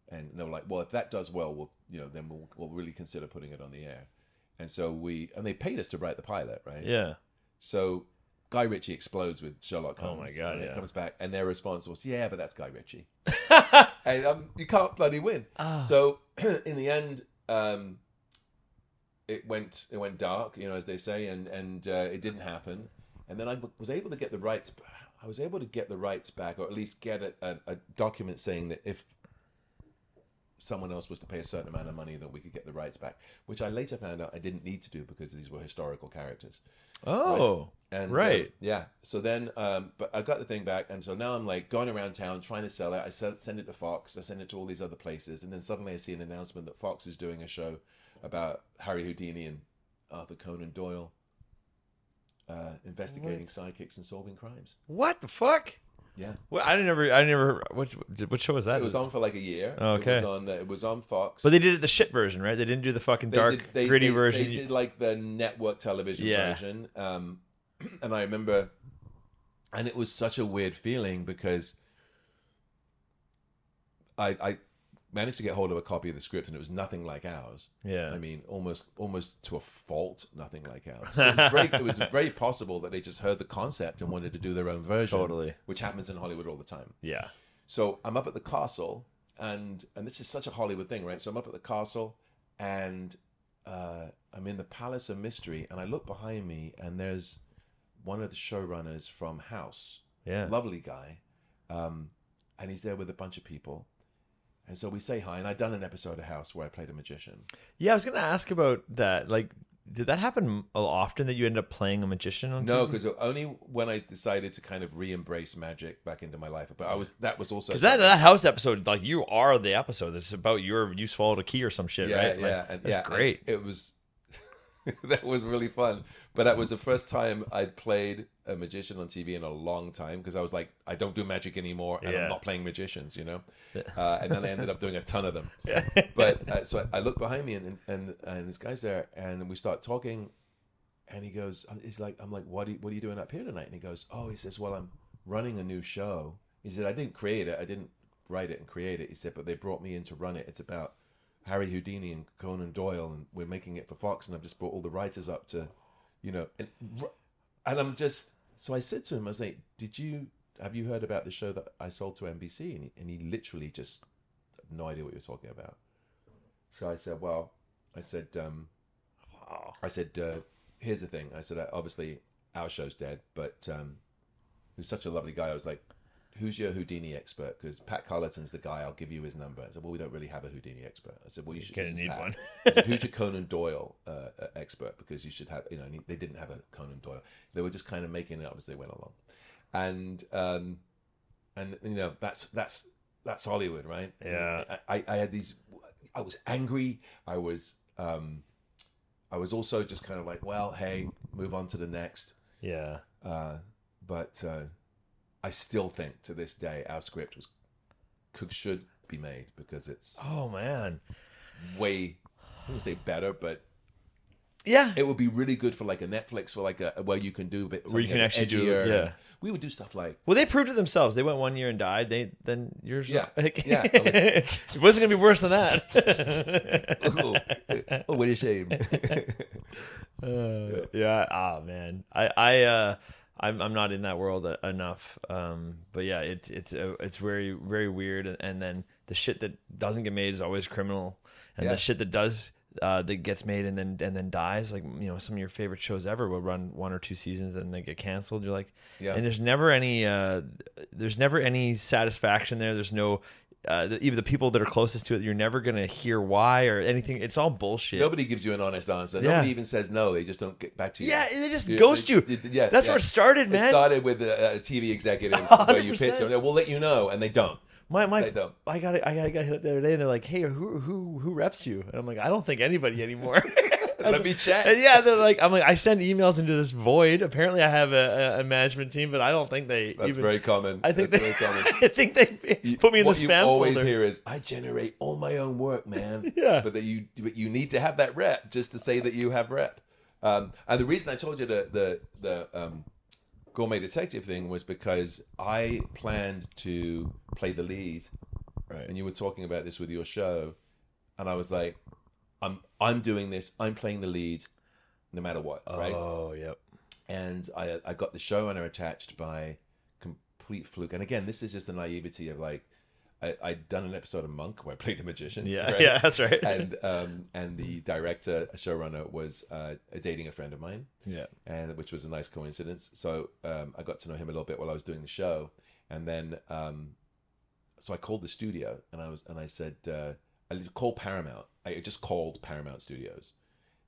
And they were like, "Well, if that does well, we'll you know then we'll we'll really consider putting it on the air." And so we and they paid us to write the pilot, right? Yeah. So Guy Ritchie explodes with Sherlock Holmes. Oh my God, and it yeah. comes back, and their response was, "Yeah, but that's Guy Ritchie." and um, you can't bloody win. Ah. So in the end, um, it went it went dark, you know, as they say, and and uh, it didn't happen. And then I was able to get the rights. I was able to get the rights back, or at least get a, a, a document saying that if someone else was to pay a certain amount of money, that we could get the rights back. Which I later found out I didn't need to do because these were historical characters. Oh, And Right. uh, yeah. So then, um, but I got the thing back, and so now I'm like going around town trying to sell it. I sell, send it to Fox. I send it to all these other places, and then suddenly I see an announcement that Fox is doing a show about Harry Houdini and Arthur Conan Doyle uh, investigating psychics and solving crimes. what the fuck? Yeah. Well, I never, I never. What, what show was that? It was on for like a year. Okay. It was on. Uh, it was on Fox. but they did it the shit version, right? They didn't do the fucking They dark, did- they- gritty they- version. They did like the network television Yeah. version, um, and I remember, and it was such a weird feeling because I I managed to get hold of a copy of the script, and it was nothing like ours. yeah. I mean, almost almost to a fault, nothing like ours. So it, was very, it was very possible that they just heard the concept and wanted to do their own version, Totally. which happens in Hollywood all the time. yeah. So I'm up at the castle, and and this is such a Hollywood thing, right? So I'm up at the castle, and uh, I'm in the Palace of Mystery, and I look behind me, and there's one of the showrunners from House, Yeah. lovely guy, um, and he's there with a bunch of people, and so we say hi. And I'd done an episode of House where I played a magician. Yeah, I was gonna ask about that. Like, did that happen often that you end up playing a magician on? No, because only when I decided to kind of re-embrace magic back into my life. But I was that was also Because that, that house episode, like you are the episode. It's about your you swallowed a key or some shit, yeah, right? yeah, Like, and, that's yeah, great. It was that was really fun. But that was the first time I'd played a magician on TV in a long time because I was like, I don't do magic anymore, and Yeah. I'm not playing magicians, you know. Uh, and then I ended up doing a ton of them. But uh, so I look behind me, and and and this guy's there, and we start talking, and he goes, he's like, I'm like, what are you, what are you doing up here tonight? And he goes, oh, he says, well, I'm running a new show. He said, I didn't create it, I didn't write it and create it. He said, but they brought me in to run it. It's about Harry Houdini and Conan Doyle, and we're making it for Fox, and I've just brought all the writers up to, you know, and and I'm just so I said to him, I was like, did you have you heard about the show that I sold to NBC? And he, and he literally just no idea what you're talking about. So I said, well, I said, um, I said, uh, here's the thing. I said, uh, obviously our show's dead, but um, who's such a lovely guy. I was like, who's your Houdini expert? Because Pat Culliton's the guy. I'll give you his number. I said, well, we don't really have a Houdini expert. I said, well, you should. This is need Pat. one. I said, who's your Conan Doyle uh, uh, expert? Because you should have, you know, they didn't have a Conan Doyle. They were just kind of making it up as they went along, and um, and you know that's that's that's Hollywood, right? Yeah. I, I had these. I was angry. I was. Um, I was also just kind of like, well, hey, move on to the next. Yeah. Uh, but uh, I still think to this day our script was could should be made because it's Oh man. way I wouldn't say better, but Yeah. it would be really good for like a Netflix for like a where you can do a bit Where you can actually do- yeah. we would do stuff like Well, they proved it themselves. They went one year and died. They then yours. Yeah. Like, Yeah. it wasn't gonna be worse than that. oh, oh what a shame. Uh, yeah. Ah, man. I, I, uh, I'm, I'm not in that world enough. Um, but yeah, it's, it's, uh, it's very, very weird. And, and then the shit that doesn't get made is always criminal, and Yeah. the shit that does, uh, that gets made and then and then dies, like you know, some of your favorite shows ever will run one or two seasons and they get canceled. You're like, Yeah. and there's never any, uh, there's never any satisfaction there. There's no. Uh, the, even the people that are closest to it, you're never gonna hear why or anything. It's all bullshit. Nobody gives you an honest answer. Yeah. Nobody even says no. They just don't get back to you. Yeah, they just Yeah, ghost they- you. they- yeah, That's yeah. where it started, man. It started with uh, uh, TV executives where you pitch them. We'll let you know, and they don't. My my, They don't. I got I got, I got hit up the other day, and they're like, "Hey, who who who reps you?" And I'm like, "I don't think anybody anymore." Let me check. And yeah, they're like, I'm like, I send emails into this void. Apparently, I have a, a, management team, but I don't think they. That's even, very common. I think That's they. very common. I think they You- put me in the what spam you always folder. hear is, "I generate all my own work, man." Yeah. but that you but you need to have that rep just to say that you have rep. Um, and the reason I told you the the the um, gourmet detective thing was because I planned to play the lead, Right. and you were talking about this with your show, and I was like, "I'm I'm doing this. I'm playing the lead, no matter what, right?" Oh, yep. and I I got the showrunner attached by complete fluke. And again, this is just the naivety of like I, I'd done an episode of Monk where I played a magician. Yeah, right? yeah, that's right. And um, and the director, showrunner, was uh, dating a friend of mine yeah. and which was a nice coincidence. So um, I got to know him a little bit while I was doing the show, and then um, so I called the studio and I was and I said uh, I called Paramount. I just called Paramount Studios,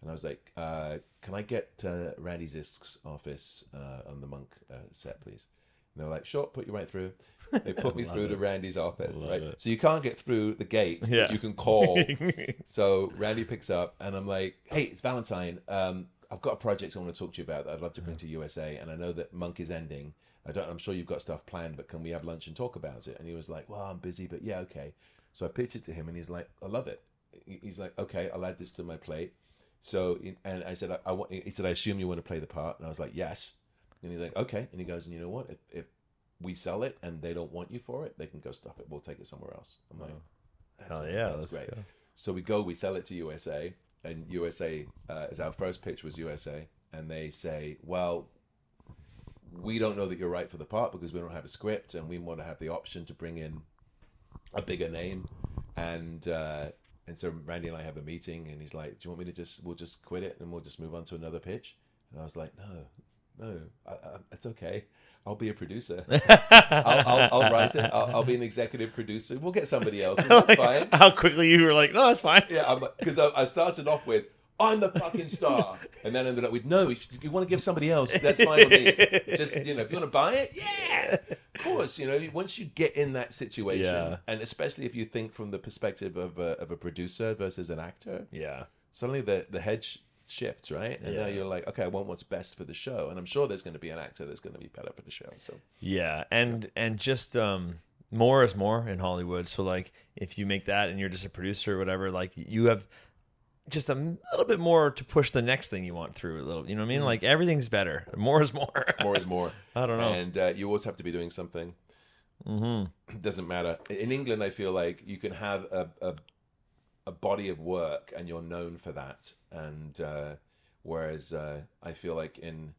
and I was like, uh, "Can I get uh, Randy Zisk's office uh, on the Monk uh, set, please?" And they were like, "Sure, put you right through." They put me through to Randy's office, right? it. So you can't get through the gate. Yeah. you can call. So Randy picks up, and I'm like, "Hey, it's Valentine. Um, I've got a project I want to talk to you about that I'd love to bring to USA, and I know that Monk is ending. I don't. I'm sure you've got stuff planned, but can we have lunch and talk about it?" And he was like, "Well, I'm busy, but yeah, okay." So I pitched it to him, and he's like, "I love it." He's like, "Okay, I'll add this to my plate." So, and I said, I, I want. He said, "I assume you want to play the part," and I was like, "Yes." And he's like, "Okay," and he goes, "And you know what? If, if we sell it and they don't want you for it, they can go stuff it. We'll take it somewhere else." I'm like, that's, Hell yeah, that's great. go. So we go, we sell it to USA, and USA, uh, as our first pitch was USA, and they say, well, we don't know that you're right for the part because we don't have a script, and we want to have the option to bring in a bigger name, and uh, and so Randy and I have a meeting, and he's like, do you want me to just, we'll just quit it and we'll just move on to another pitch, and I was like, no, no, I, I, it's okay. I'll be a producer. I'll, I'll, I'll write it. I'll, I'll be an executive producer. We'll get somebody else. That's fine. How quickly you were like, no, that's fine. Yeah, because I, I started off with I'm the fucking star, and then ended up with no. You want to give somebody else, that's fine with me. Just you know, if you want to buy it, yeah, course. You know, once you get in that situation, Yeah. and especially if you think from the perspective of a, of a producer versus an actor, Yeah. suddenly the the head sh- shifts, right? And now you're like, okay, I want what's best for the show, and I'm sure there's going to be an actor that's going to be better for the show. So Yeah, and and just um more is more in Hollywood. So like if you make that and you're just a producer or whatever, like you have just a little bit more to push the next thing you want through a little. You know what I mean? Like everything's better. More is more. more is more. I don't know. And uh, you always have to be doing something. Mm-hmm. It doesn't matter. In England, I feel like you can have a, a, a body of work and you're known for that. And uh, whereas uh, I feel like in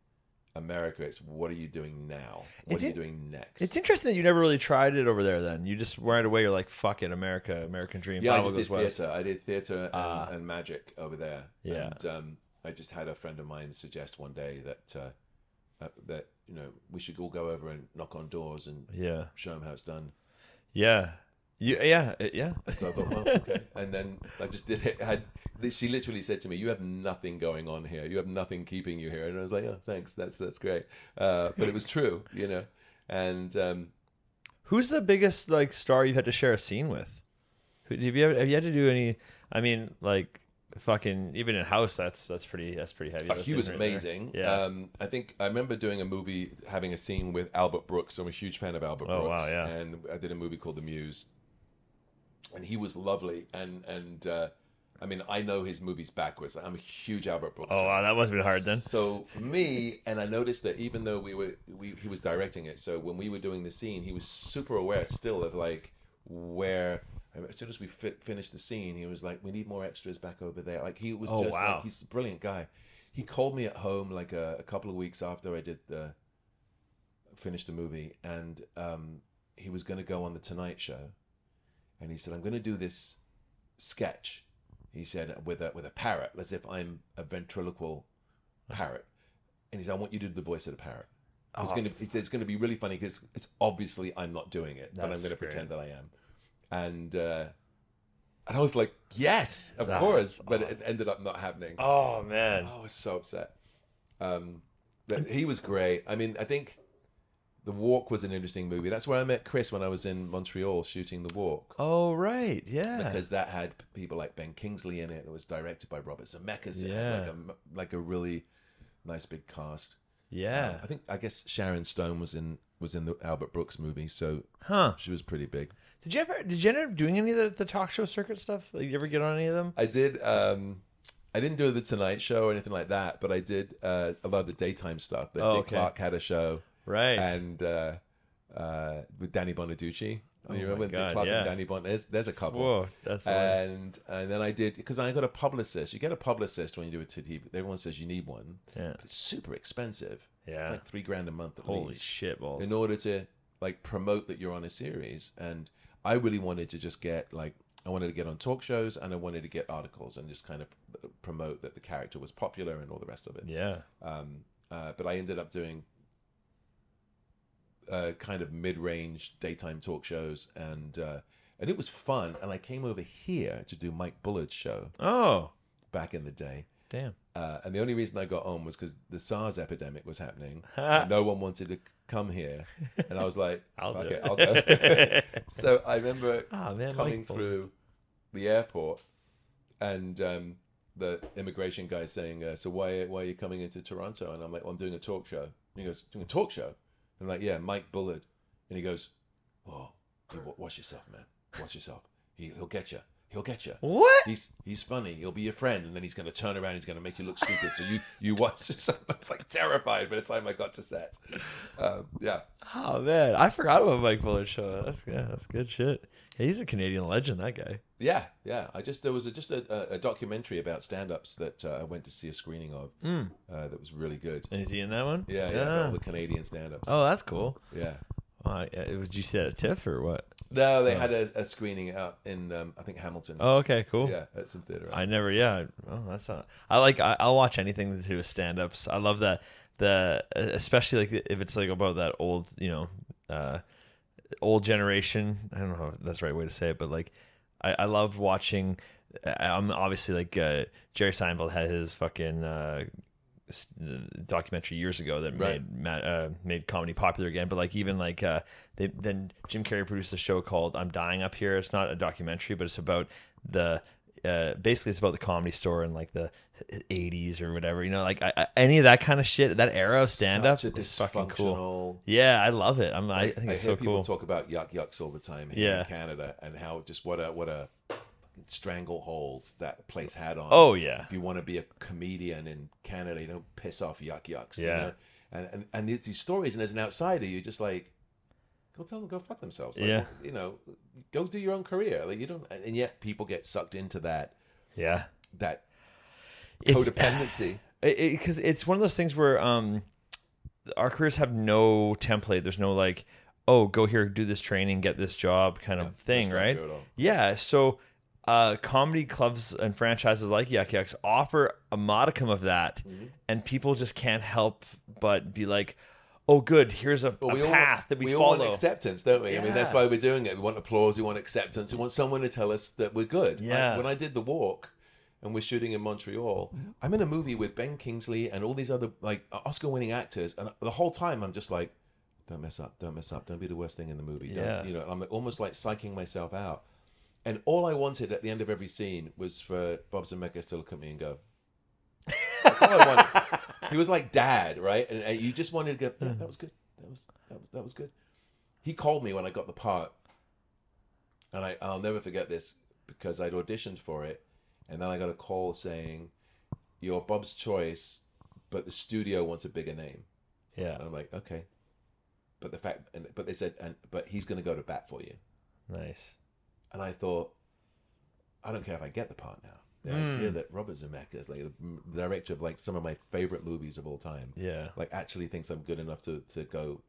America, it's what are you doing now? What It's are you in- doing next? It's interesting that you never really tried it over there. Then you just right away you're like, "Fuck it, America, American dream." yeah, I just did theatre. I did theatre and, Ah. and magic over there. Yeah. And um, I just had a friend of mine suggest one day that uh, uh, that you know we should all go over and knock on doors and Yeah, show them how it's done. yeah, you, yeah, it- yeah. So I thought, well, okay. And then I just did it. I had she literally said to me, "You have nothing going on here. You have nothing keeping you here." And I was like, "Oh, thanks. That's that's great." Uh, but it was true, you know. And um, Who's the biggest like star you've had to share a scene with? Have you ever, have you had to do any? I mean, like fucking even in house, that's that's pretty that's pretty heavy. uh, he was right there. amazing. Yeah. Um, I think I remember doing a movie having a scene with Albert Brooks. I'm a huge fan of Albert Oh, Brooks. wow, yeah. And I did a movie called The Muse, and he was lovely. And and uh, I mean, I know his movies backwards. I'm a huge Albert Brooks. oh fan. wow, that must have been hard then. So for me, and I noticed that even though we were, we, he was directing it, so when we were doing the scene, he was super aware still of like where. As soon as we fi- finished the scene, he was like, "We need more extras back over there." Like he was Oh, just wow. like he's a brilliant guy. He called me at home like a, a couple of weeks after I did the finished the movie, and um, he was going to go on the Tonight Show, and he said, "I'm going to do this sketch." He said with a with a parrot, as if I'm a ventriloquial parrot, and he said, "I want you to do the voice of the parrot." It's Oh, gonna. He said it's gonna be really funny because it's obviously I'm not doing it, but I'm gonna great. pretend that I am, and uh, and I was like, "Yes, of That's course," but it ended up not happening. Oh man, I was so upset. Um, but he was great. I mean, I think The Walk was an interesting movie. That's where I met Chris when I was in Montreal shooting The Walk. oh right, yeah. Because that had people like Ben Kingsley in it. It was directed by Robert Zemeckis. It Yeah. like a, like a really nice big cast. yeah, I think I guess Sharon Stone was in was in the Albert Brooks movie, so huh? she was pretty big. Did you ever did you end up doing any of the, the talk show circuit stuff? Like, you ever get on any of them? I did. Um, I didn't do the Tonight Show or anything like that, but I did uh, a lot of the daytime stuff. That Oh, Dick okay. Clark had a show. Right. and uh, uh, with Danny Bonaduce. Oh you remember God, Clark yeah. and Danny Bon? There's, there's a couple. Whoa, that's hilarious. And and then I did because I got a publicist. You get a publicist when you do a TV. Everyone says you need one, yeah. but it's super expensive. Yeah. it's like three grand a month at Holy least shit balls. in order to like promote that you're on a series. And I really wanted to just get like I wanted to get on talk shows and I wanted to get articles and just kind of promote that the character was popular and all the rest of it. Yeah. Um, uh, but I ended up doing uh, kind of mid-range daytime talk shows, and uh, and it was fun. And I came over here to do Mike Bullard's show Oh, back in the day. damn. Uh, and the only reason I got on was because the SARS epidemic was happening. and no one wanted to come here, and I was like, I'll "Fuck do it, it." I'll go." so I remember Ah, man, coming Mike through the airport, and um, the immigration guy saying, uh, "So why why are you coming into Toronto?" And I'm like, well, "I'm doing a talk show." And he goes, "Doing a talk show?" I'm like, "Yeah, Mike Bullard." And he goes, "Oh, wa- watch yourself, man. Watch yourself. He, he'll get you. He'll get you." What? He's he's funny. He'll be your friend, and then he's going to turn around. He's going to make you look stupid. So you you watch. I was like terrified by the time I got to set. Um, yeah, Oh man, I forgot about Mike Bullard's show. That's yeah, that's good shit. He's a Canadian legend. That guy. yeah, yeah. I just there was a, just a, a- documentary about stand-ups that uh, I went to see a screening of. Uh, that was really good. And is he in that one? Yeah, yeah. about all the Canadian stand-ups. Oh, that's cool. Yeah. Uh, did you see that at TIFF or what? No, they had a, a screening out in um, I think Hamilton. Oh, okay, cool. Yeah, at some theater. I never, yeah. Oh, that's not. I like. I, I'll watch anything to do with stand-ups. I love that. The especially like if it's like about that old, you know, uh, old generation. I don't know if that's the right way to say it, but like, I, I love watching. I'm obviously like uh, Jerry Seinfeld had his fucking uh, documentary years ago that Right. made uh, made comedy popular again. But like even like uh, they then Jim Carrey produced a show called "I'm Dying Up Here." It's not a documentary, but it's about the uh, basically it's about the comedy store in like the 80s or whatever. You know, like I, I, any of that kind of shit. That era of stand up Such a is fucking cool. Yeah, I love it. I'm, I, I, think I it's hear so people cool. talk about Yuk Yuk's all the time here Yeah. in Canada and how just what a what a stranglehold that place had on. Oh yeah, if you want to be a comedian in Canada, you don't piss off Yuk Yuk's. You Yeah. know? And and and there's these stories, and as an outsider, you're just like, go tell them go fuck themselves. Like, Yeah. You know, go do your own career. Like you don't, and yet people get sucked into that yeah. that It's codependency. because it's one of those things where um our careers have no template. There's no like, oh, go here, do this training, get this job kind of thing, right? structure at all. Yeah. So, uh, comedy clubs and franchises like Yuk Yuk's offer a modicum of that, Mm-hmm. and people just can't help but be like, oh, good, here's a, a we all, path that we, we all follow. want acceptance, don't we? I mean, that's why we're doing it. We want applause. We want acceptance. We want someone to tell us that we're good. Like, Yeah. when I did the walk, and we're shooting in Montreal, I'm in a movie with Ben Kingsley and all these other like Oscar-winning actors, and the whole time I'm just like, don't mess up, don't mess up, don't be the worst thing in the movie. Don't, Yeah. you know, I'm almost like psyching myself out. And all I wanted at the end of every scene was for Bob Zemeckis to look at me and go, That's all I wanted. he was like dad, right? And, and you just wanted to go, yeah, that was good. That was that was that was good. He called me when I got the part, and I I'll never forget this because I'd auditioned for it, and then I got a call saying, "You're Bob's choice, but the studio wants a bigger name." yeah. And I'm like, okay, but the fact, and but they said, and but he's going to go to bat for you, Nice. And I thought, I don't care if I get the part now. The Hmm. idea that Robert Zemeckis, like the director of like some of my favorite movies of all time, Yeah. like actually thinks I'm good enough to to go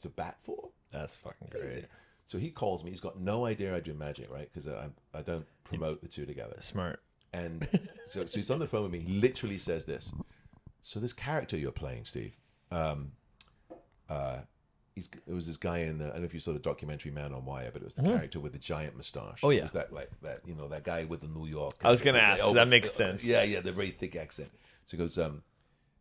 to bat for. That's fucking great. So he calls me. He's got no idea I do magic, right? Because I I don't promote the two together. Smart. And so, so he's on the phone with me. He literally says this. So this character you're playing, Steve, um, uh, he's, it was this guy in the. I don't know if you saw the documentary Man on Wire, but it was the mm-hmm. character with the giant mustache. Oh, It yeah. was that like that you know that guy with the New York. I was gonna ask. Oh, that makes uh, uh, sense. Yeah, yeah, the very thick accent. So he goes, um,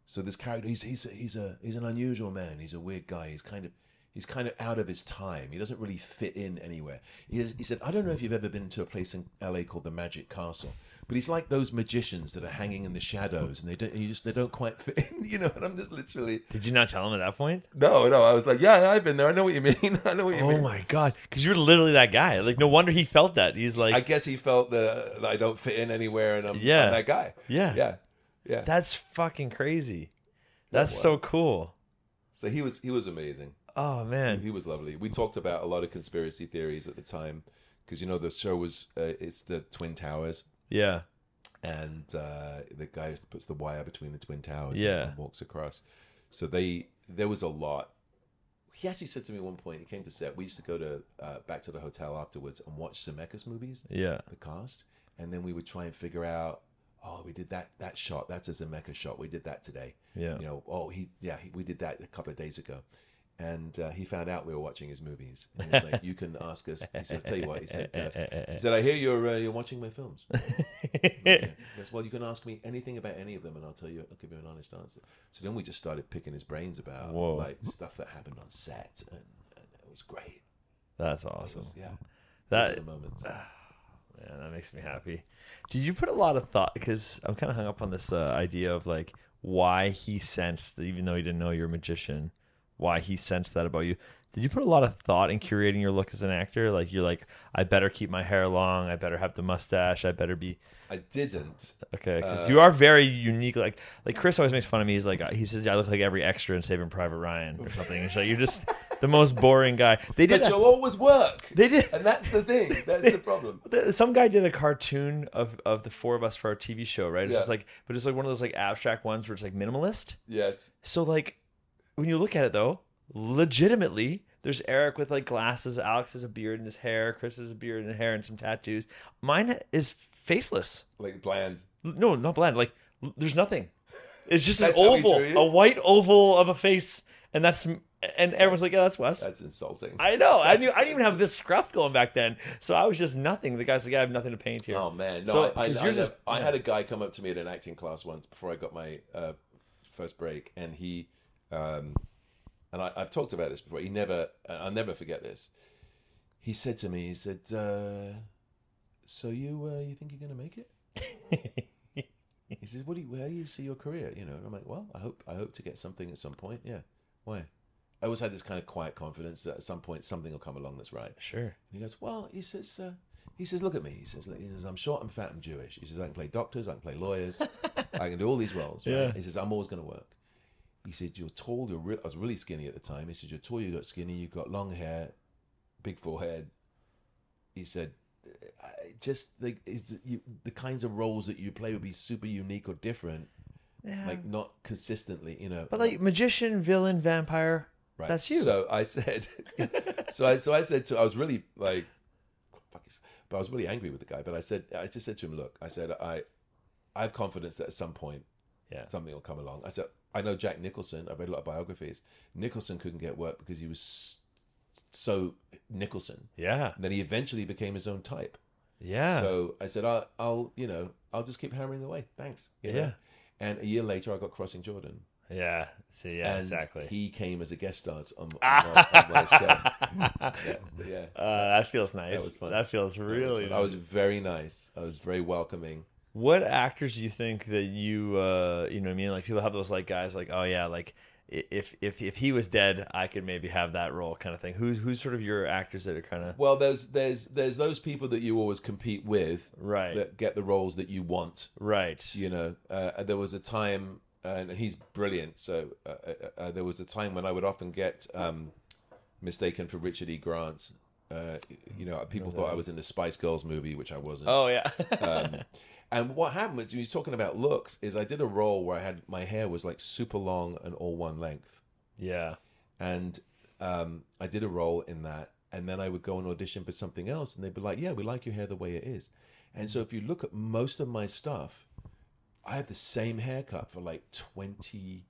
so this character, he's he's he's a he's an unusual man. He's a weird guy. He's kind of he's kind of out of his time. He doesn't really fit in anywhere. He, is, he said, I don't know if you've ever been to a place in LA called the Magic Castle, but he's like those magicians that are hanging in the shadows, and they don't you just they don't quite fit in, you know. And I'm just literally Did you not tell him at that point? no, no. I was like, yeah, I've been there. I know what you mean. I know what you Oh mean. Oh my god! Because you're literally that guy. Like, no wonder he felt that. He's like, I guess he felt the, that I don't fit in anywhere, and I'm, Yeah. I'm that guy. Yeah. yeah, yeah. that's fucking crazy. That's so cool. so he was he was amazing. Oh man. He was lovely. We talked about a lot of conspiracy theories at the time because you know the show was uh, it's the Twin Towers Yeah. and uh, the guy just puts the wire between the Twin Towers Yeah. and walks across. So they there was a lot he actually said to me at one point. He came to set. We used to go to uh, back to the hotel afterwards and watch Zemeckis movies, Yeah. the cast, and then we would try and figure out. Oh, we did that that shot. That's a Zemeckis shot. We did that today. Yeah. You know. Oh, he yeah. He, we did that a couple of days ago, and uh, he found out we were watching his movies. And he was like, "You can ask us." He said, "I'll tell you what." He said, uh, "He said I hear you're uh, you're watching my films." He goes, well, you can ask me anything about any of them, and I'll tell you, I'll give you an honest answer. So then we just started picking his brains about Whoa. like stuff that happened on set, and, and it was great. That's awesome. was- yeah, That the moments. Man, that makes me happy. Did you put a lot of thought? Because I'm kind of hung up on this uh, idea of like why he sensed, that even though he didn't know you're a magician, why he sensed that about you. Did you put a lot of thought in curating your look as an actor? Like you're like, I better keep my hair long. I better have the mustache. I better be I didn't. okay because Uh, you are very unique. Like like Chris always makes fun of me. He's like he says I look like every extra in Saving Private Ryan or something. It's like you're just the most boring guy. They did. But you'll always work. They did. and that's the thing. That's the problem. Some guy did a cartoon of, of the four of us for our TV show, right? It's Yeah. just like, but it's like one of those like abstract ones where it's like minimalist. Yes. So like, when you look at it though, legitimately, there's Eric with like glasses. Alex has a beard in his hair. Chris has a beard and hair and some tattoos. Mine is faceless. Like bland. No, not bland. Like there's nothing. It's just an That's oval, a white oval of a face, and that's and everyone's like, yeah, that's Wes. That's insulting. I know. I knew. I didn't even have this scruff going back then, so I was just nothing. The guy's like, I have nothing to paint here. Oh man, no! So, I, I, I, know- I had a guy come up to me at an acting class once before I got my uh, first break, and he, um, and I, I've talked about this before. He never, I'll never forget this. He said to me, he said, uh, "So you, uh, you think you're going to make it?" He says, "What do you, how do you see your career?" You know, and I'm like, "Well, I hope, I hope to get something at some point." Yeah, why? I always had this kind of quiet confidence that at some point something will come along that's right. Sure. And he goes, well, he says, uh, he says, look at me. He says, he says, I'm short, I'm fat, I'm Jewish. He says, I can play doctors, I can play lawyers, I can do all these roles. Right? Yeah. He says, I'm always going to work. He said, you're tall, you're re-, I was really skinny at the time. He said, you're tall, you got skinny, you've got long hair, big forehead. He said, I just like it's you, the kinds of roles that you play would be super unique or different, Yeah. like not consistently, you know. but like magician, villain, vampire. Right. That's you. So I said, so I so I said to I was really like, but I was really angry with the guy. But I said I just said to him, look, I said I, I have confidence that at some point, Yeah. something will come along. I said I know Jack Nicholson. I've read a lot of biographies. Nicholson couldn't get work because he was so Nicholson. Yeah. And then he eventually became his own type. Yeah. So I said, I'll, I'll, you know, I'll just keep hammering away. Thanks. you know? Yeah. And a year later, I got Crossing Jordan. yeah. See. Yeah. and exactly. He came as a guest star on, on, my, on my show. Yeah, yeah. uh, that feels nice. was fun. That feels That really. fun. I was very nice. I was very welcoming. What actors do you think that you, uh, you know, what I mean, like people have those like guys, like, oh yeah, like if if if he was dead, I could maybe have that role, kind of thing. Who's who's sort of your actors that are kind of Well, there's there's there's those people that you always compete with right, that get the roles that you want. right, You know, uh, there was a time, and he's brilliant. So uh, uh, uh, there was a time when I would often get um, mistaken for Richard E. Grant. Uh, you know, people thought I was in the Spice Girls movie, which I wasn't. oh yeah, Um, and what happened was, when you're talking about looks, is I did a role where I had my hair was like super long and all one length, yeah, and um, I did a role in that, and then I would go and audition for something else, and they'd be like, "Yeah, we like your hair the way it is." And so, if you look at most of my stuff, I have the same haircut for like twenty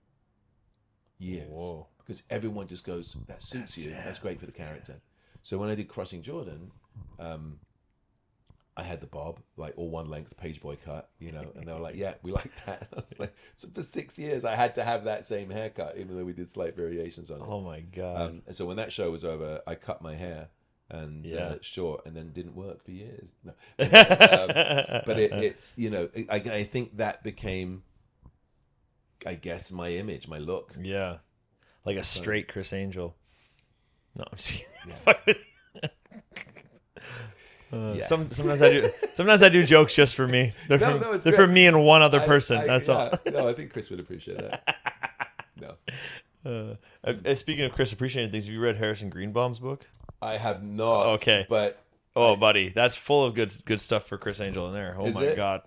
years Whoa. because everyone just goes, "That suits you. That's great for the character." So when I did Crossing Jordan, um, I had the bob, like all one length page boy cut, you know, and they were like, "Yeah, we like that." I was like, so for six years, I had to have that same haircut, even though we did slight variations on it. oh my god, Um, and so when that show was over, I cut my hair and Yeah. uh, short, and then didn't work for years. No. um, but it, it's you know, I, I think that became, I guess, my image, my look. yeah, like a straight Criss Angel. No, I'm just kidding. Uh, Yeah. some, sometimes I do. Sometimes I do jokes just for me. They're No, from, no, it's they're for me and one other person. I- That's all. No, I think Chris would appreciate that. No, Uh, uh, speaking of Chris appreciating things, have you read Harrison Greenbaum's book? I have not. Okay. but Oh, buddy, that's full of good good stuff for Criss Angel in there. Oh my it? god.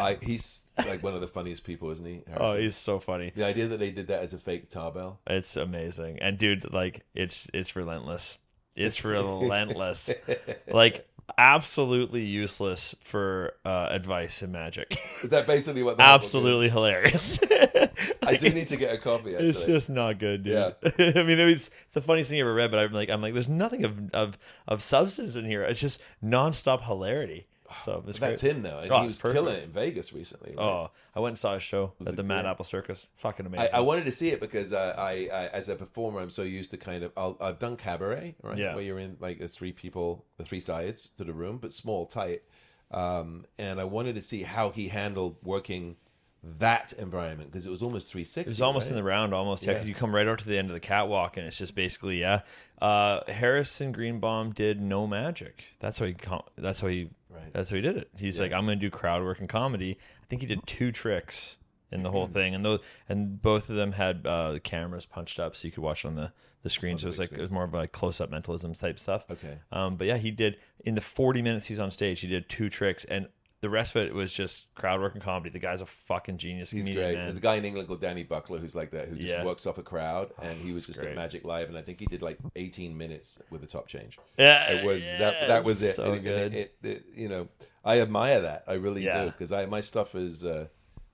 I, he's like one of the funniest people, isn't he? Oh, he's so funny. the idea that they did that as a fake tarbell. It's amazing. And dude, like it's it's relentless. It's relentless. like absolutely useless for uh, advice in magic. Is that basically what? Absolutely hilarious. I do need to get a copy. Actually. It's just not good, dude. Yeah. I mean, it's the funniest thing I ever read, but I'm like, I'm like, there's nothing of of, of substance in here. It's just nonstop hilarity. So That's great. him though, and Oh, he was perfect. killing it in Vegas recently. right? Oh, I went and saw a show at the Mad great? Apple Circus. Fucking amazing. I wanted to see it because uh, I, I, as a performer, I'm so used to kind of. I'll, I've done cabaret, right? Yeah. Where you're in like there's three people, the three sides to the room, but small, tight. Um, and I wanted to see how he handled working that environment because it was almost 360. It was almost right? in the round, almost yeah. Yeah. Because you come right out to the end of the catwalk, and it's just basically yeah. Uh, Harrison Greenbaum did no magic. That's how he. That's how he. Right. That's how he did it. He's like, I'm going to do crowd work and comedy. I think he did two tricks in the whole Mm-hmm. thing, and those and both of them had uh, the cameras punched up so you could watch on the the screen. so it was like it was more of like close up mentalism type stuff. Okay. Um, but yeah, he did in the 40 minutes he's on stage. He did two tricks, and the rest of it was just crowd work and comedy. The guy's a fucking genius. He's comedian, great. man. There's a guy in England called Danny Buckler who's like that, who just Yeah. works off a crowd, and he was just great. at Magic Live, and I think he did like 18 minutes with a top change. Yeah, It was that that was it. So And it- good. it, it, it- you know, I admire that. I really Yeah. do because I my stuff is uh,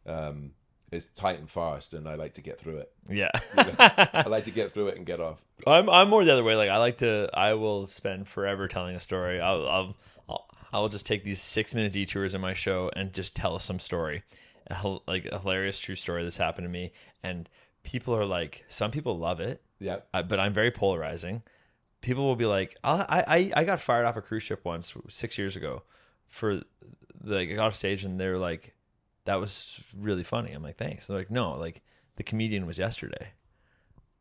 um, is tight and fast, and I like to get through it. yeah. I like to get through it and get off. I'm I'm more the other way. Like I like to. I will spend forever telling a story. I'll I'll I'll, I'll just take these six minute detours in my show and just tell some story, a, like a hilarious true story that's happened to me. And people are like, some people love it, Yeah, uh, but I'm very polarizing. People will be like, I I I got fired off a cruise ship once six years ago, for like I got off stage and they're like, that was really funny. I'm like, thanks. They're like, no, like the comedian was yesterday,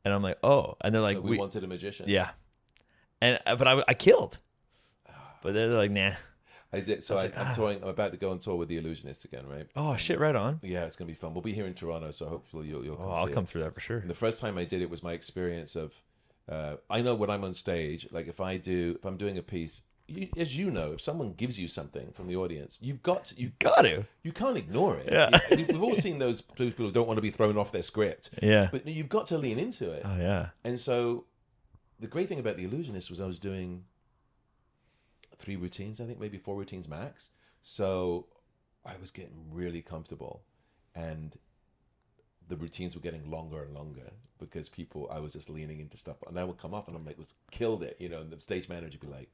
and I'm like, oh, and they're like, but we, wanted a magician. yeah, and uh, but I I killed, but they're like, nah. I did. So I, like, I'm ah. touring. I'm about to go on tour with the Illusionists again, right? Oh shit, right on. Yeah, it's gonna be fun. We'll be here in Toronto, so hopefully you'll you'll come Oh, I'll come it. through that for sure. And the first time I did it was my experience of. Uh, I know when I'm on stage, like if I do, if I'm doing a piece, you, as you know, if someone gives you something from the audience, you've got to, you Got to. you can't ignore it. Yeah. You- we've all seen those people who don't want to be thrown off their script, Yeah. but you've got to lean into it. Oh yeah. And so, the great thing about the illusionist was I was doing three routines, I think maybe four routines max. So I was getting really comfortable, and the routines were getting longer and longer because people I was just leaning into stuff, and I would come up and I'm like, was killed it, you know. And the stage manager would be like.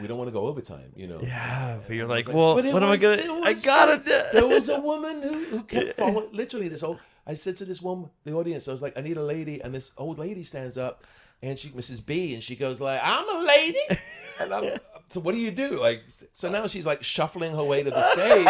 we don't want to go overtime, you know. Yeah, but you're I like, well, what am I gonna? I gotta. there was a woman who, who kept following literally this old I said to this woman, the audience, I was like, I need a lady, and this old lady stands up and she Mrs. B and she goes like, I'm a lady. And I'm so what do you do? Like so now she's like shuffling her way to the stage.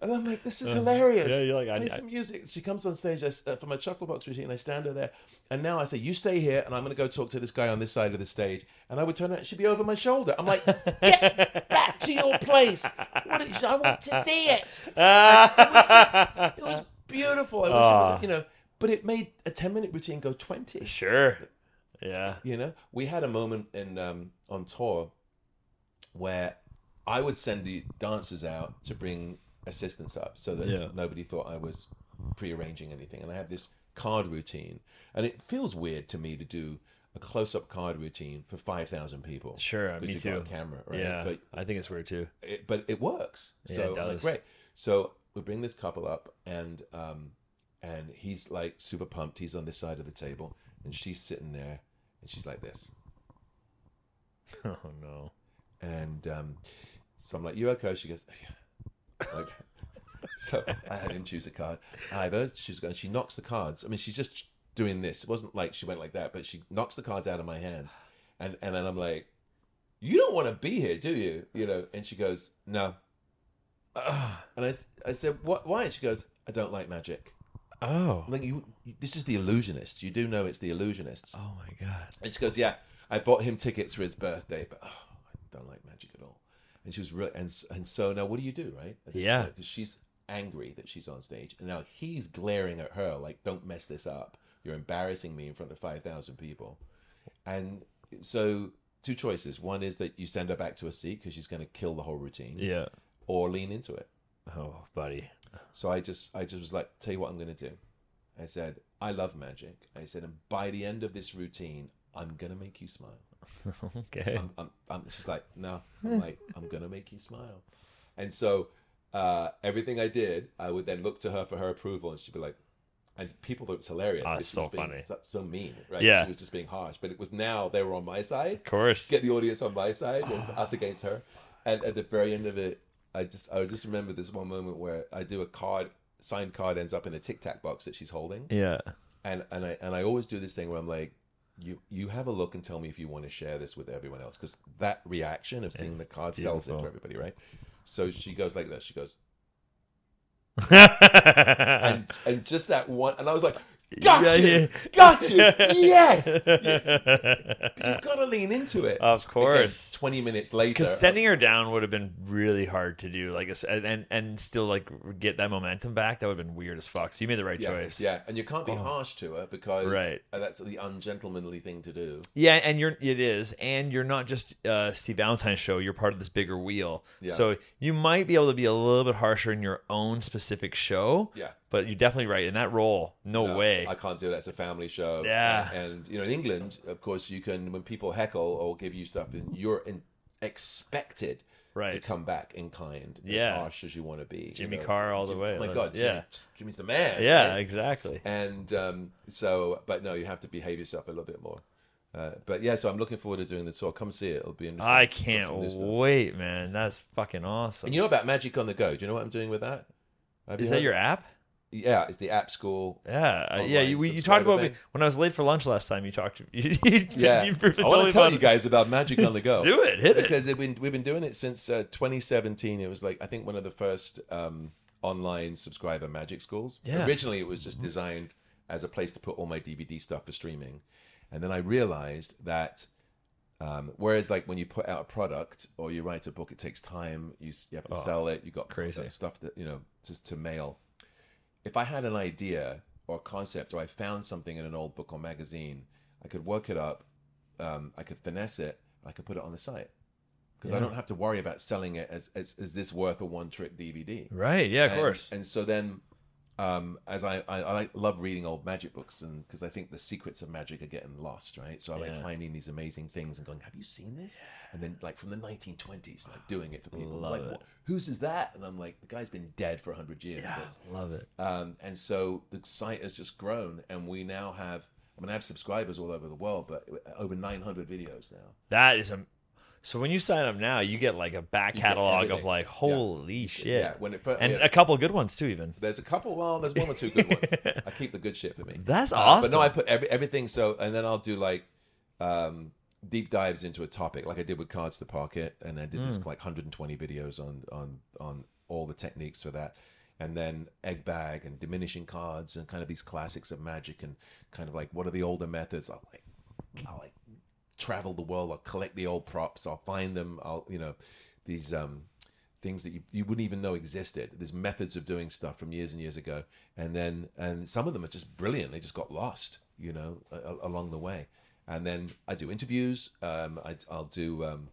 And I'm like, this is hilarious. Uh, yeah, you're like, I- Play some music. She comes on stage I uh, for my chocolate box routine. I stand her there, and now I say, "You stay here, and I'm going to go talk to this guy on this side of the stage." And I would turn around, she'd be over my shoulder. I'm like, "Get back to your place. What is, I want to see it." it was just, it was beautiful. I wish it Ah. was, you know, but it made a 10 minute routine go 20. Sure. Yeah. You know, we had a moment in um, on tour where I would send the dancers out to bring assistants up so that Yeah. nobody thought I was prearranging anything. And I have this card routine, and it feels weird to me to do a close-up card routine for five thousand people. Sure, me too. got a camera, right? Yeah. But I think it's weird too. it, but it works. Yeah, so it I'm like, does. great. So we bring this couple up, and um, and he's like super pumped. He's on this side of the table, and she's sitting there, and she's like this. Oh no. And um, so I'm like, "You okay?" She goes, "Yeah." Like, so I had him choose a card. Either she's going, she knocks the cards. I mean, she's just doing this. It wasn't like she went like that, but she knocks the cards out of my hands, and and then I'm like, "You don't want to be here, do you?" You know. And she goes, "No." And I, I said, "What? Why?" And she goes, "I don't like magic." Oh. Like, you, this is the illusionist. You do know it's the illusionists. Oh my god. And she goes, "Yeah, I bought him tickets for his birthday, but oh, I don't like magic at all." And she was really, and and so now what do you do, right? Yeah. because she's angry that she's on stage, and now he's glaring at her like, "Don't mess this up. You're embarrassing me in front of five thousand people." And so two choices. One is that you send her back to a seat because she's going to kill the whole routine, Yeah. or lean into it. Oh, buddy. So I just I just was like, tell you what I'm going to do. I said, I love magic. I said, and by the end of this routine, I'm going to make you smile. okay. I'm, I'm, I'm, she's like, no. I'm like, I'm gonna make you smile. And so uh, everything I did, I would then look to her for her approval, and she'd be like, and people thought it was hilarious. She so funny. So, so mean, right? Yeah. she was just being harsh. But it was now they were on my side. of course. Get the audience on my side. It was us against her. And at the very end of it, I just I just remember this one moment where I do a card, signed card ends up in a tic tac box that she's holding yeah. and and I and I always do this thing where I'm like, you you have a look and tell me if you want to share this with everyone else because that reaction of seeing It's the card sells it to everybody, right? So she goes like this. She goes and and just that one, and I was like, got Yeah, you, yeah. got you, yes. You've got to lean into it. Of course. Again, Twenty minutes later, Because sending her down would have been really hard to do, like, and and- and still like get that momentum back. That would have been weird as fuck. So you made the right yeah, choice. yeah, and you can't be harsh to her because Right. uh, that's the ungentlemanly thing to do. Yeah, and you're it is, and you're not just uh, Steve Valentine's show. You're part of this bigger wheel. Yeah. So you might be able to be a little bit harsher in your own specific show. Yeah. But you're definitely right in that role. No, No, way. I can't do that. It's a family show. Yeah. And, and, you know, in England, of course, you can when people heckle or give you stuff, then you're in, expected to come back in kind, Yeah. as harsh as you want to be. you Jimmy know. Carr all the way. Oh my God, yeah. Jimmy, just Jimmy's the man. yeah, right? exactly. And um, so, but no, you have to behave yourself a little bit more. Uh, but yeah, so I'm looking forward to doing the tour. Come see it; it'll be interesting. I can't wait, man. That's fucking awesome. And you know about Magic on the Go? Do you know what I'm doing with that? You that heard your app? Yeah, it's the App School. Yeah, uh, yeah. You, we- you talked about me when I was late for lunch last time. You talked. You, you, Yeah, you I want to tell you guys about Magic on the Go. Do it. Hit it. because we've been we've been doing it since uh, 2017. It was like I think one of the first um, online subscriber magic schools. Yeah. Originally, it was just designed as a place to put all my DVD stuff for streaming, and then I realized that. Um, whereas, like when you put out a product or you write a book, it takes time. You, you have to sell it. You got Oh, crazy. stuff that you know just to mail. If I had an idea or a concept, or I found something in an old book or magazine, I could work it up. Um, I could finesse it. I could put it on the site because I don't have to worry about selling it as, as is this worth a one trick DVD. right. Yeah, of And- course. And so then, um, as I, I, I love reading old magic books, and because I think the secrets of magic are getting lost, right? So I like Yeah. finding these amazing things and going, "Have you seen this?" And then, like from the 1920s, like doing it for people. Love like, it. "What- whose is that? And I'm like, the guy's been dead for hundred years. Yeah, but love it. um, and so the site has just grown, and we now have. I mean, I have subscribers all over the world, but over 900 videos now. That is a. So when you sign up now, you get like a back catalog of like holy shit, Yeah, when it and yeah. a couple good ones too. Even There's a couple. Well, there's one or two good ones. I keep the good shit for me. That's Uh, awesome. But no, I put every, everything. So, and then I'll do like um, deep dives into a topic, like I did with Cards to Pocket, and I did this Hmm. like 120 videos on on on all the techniques for that. And then egg bag and diminishing cards and kind of these classics of magic and kind of like what are the older methods? I'll like I'll like travel the world. I'll collect the old props. I'll find them. I'll you know these um things that you, you wouldn't even know existed. There's methods of doing stuff from years and years ago, and then and some of them are just brilliant. They just got lost, you know, a, a- along the way. And then I do interviews. Um, I, I'll do. Um,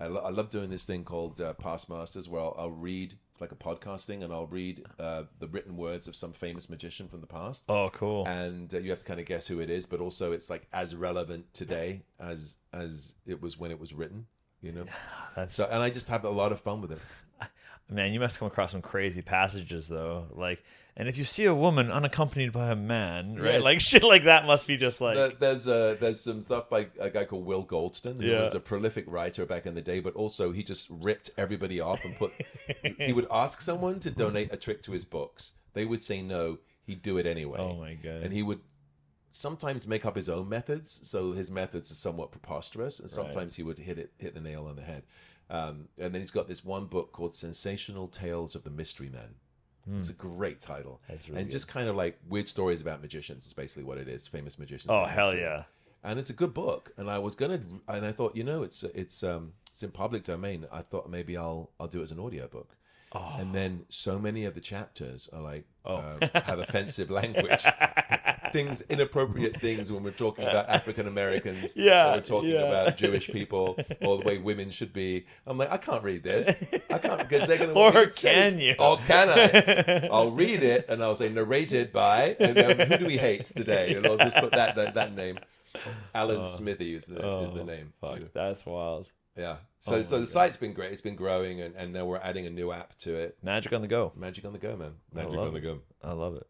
I, lo- I love doing this thing called uh, Past Masters, where I'll, I'll read. It's like a podcasting, and I'll read uh, the written words of some famous magician from the past oh, cool. and uh, you have to kind of guess who it is but also it's like as relevant today as as it was when it was written you know That's so and i just have a lot of fun with it man. You must come across some crazy passages though. Like, and if you see a woman unaccompanied by a man, right? Yes. Like shit like that must be just like There- there's uh, there's some stuff by a guy called Will Goldston, who Yeah. was a prolific writer back in the day, but also he just ripped everybody off and put. he would ask someone to donate a trick to his books. They would say no. He'd do it anyway. Oh my God. And he would sometimes make up his own methods, so his methods are somewhat preposterous, and sometimes he would hit it hit the nail on the head. Um, and then he's got this one book called Sensational Tales of the Mystery Men. It's a great title, Hmm. Really and just kind of like weird stories about magicians is basically what it is. Famous magicians. oh hell history. yeah. And it's a good book. And I was gonna, and I thought, you know, it's it's um it's in public domain. I thought maybe I'll I'll do it as an audiobook. Oh. And then so many of the chapters are like Oh. um, have offensive language things, inappropriate things when we're talking about African Americans. Yeah, we're talking yeah. about Jewish people or the way women should be. I'm like, I can't read this. I can't because they're going to. Or can you? Or can I? I'll read it and I'll say narrated by. And then who do we hate today? And I'll just put that that, that name. Alan oh. Smithee is the is the oh, name. Oh, Fuck, that's wild. Yeah. Oh so so the site's been great. It's been growing, and, and now we're adding a new app to it. Magic on the go. Magic on the go, man. Magic on the go. I love it.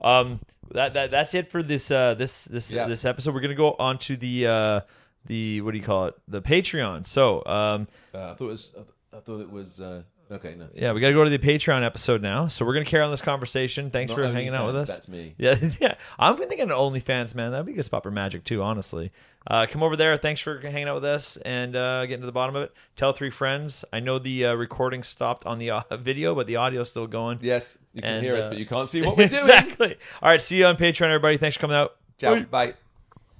Um, that that that's it for this uh this this Yeah. this episode. We're gonna go on to the uh the what do you call it the Patreon. So um Uh, I thought it was. I I thought it was. Uh, okay, no. yeah, we got to go to the Patreon episode now. So we're gonna carry on this conversation. Thanks Not for hanging out with us. That's me. Yeah, yeah. I'm thinking of OnlyFans, man. That'd be a good spot for Magic too, honestly. Uh, come over there. Thanks for hanging out with us and uh, getting to the bottom of it. Tell three friends. I know the uh, recording stopped on the uh, video, but the audio's still going. Yes, you can And, hear us, uh, but you can't see what we're doing. exactly. All right. See you on Patreon, everybody. Thanks for coming out. Ciao. Bye.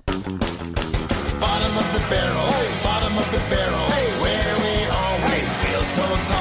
Bottom of the barrel, bottom of the barrel, where we always feel so tall.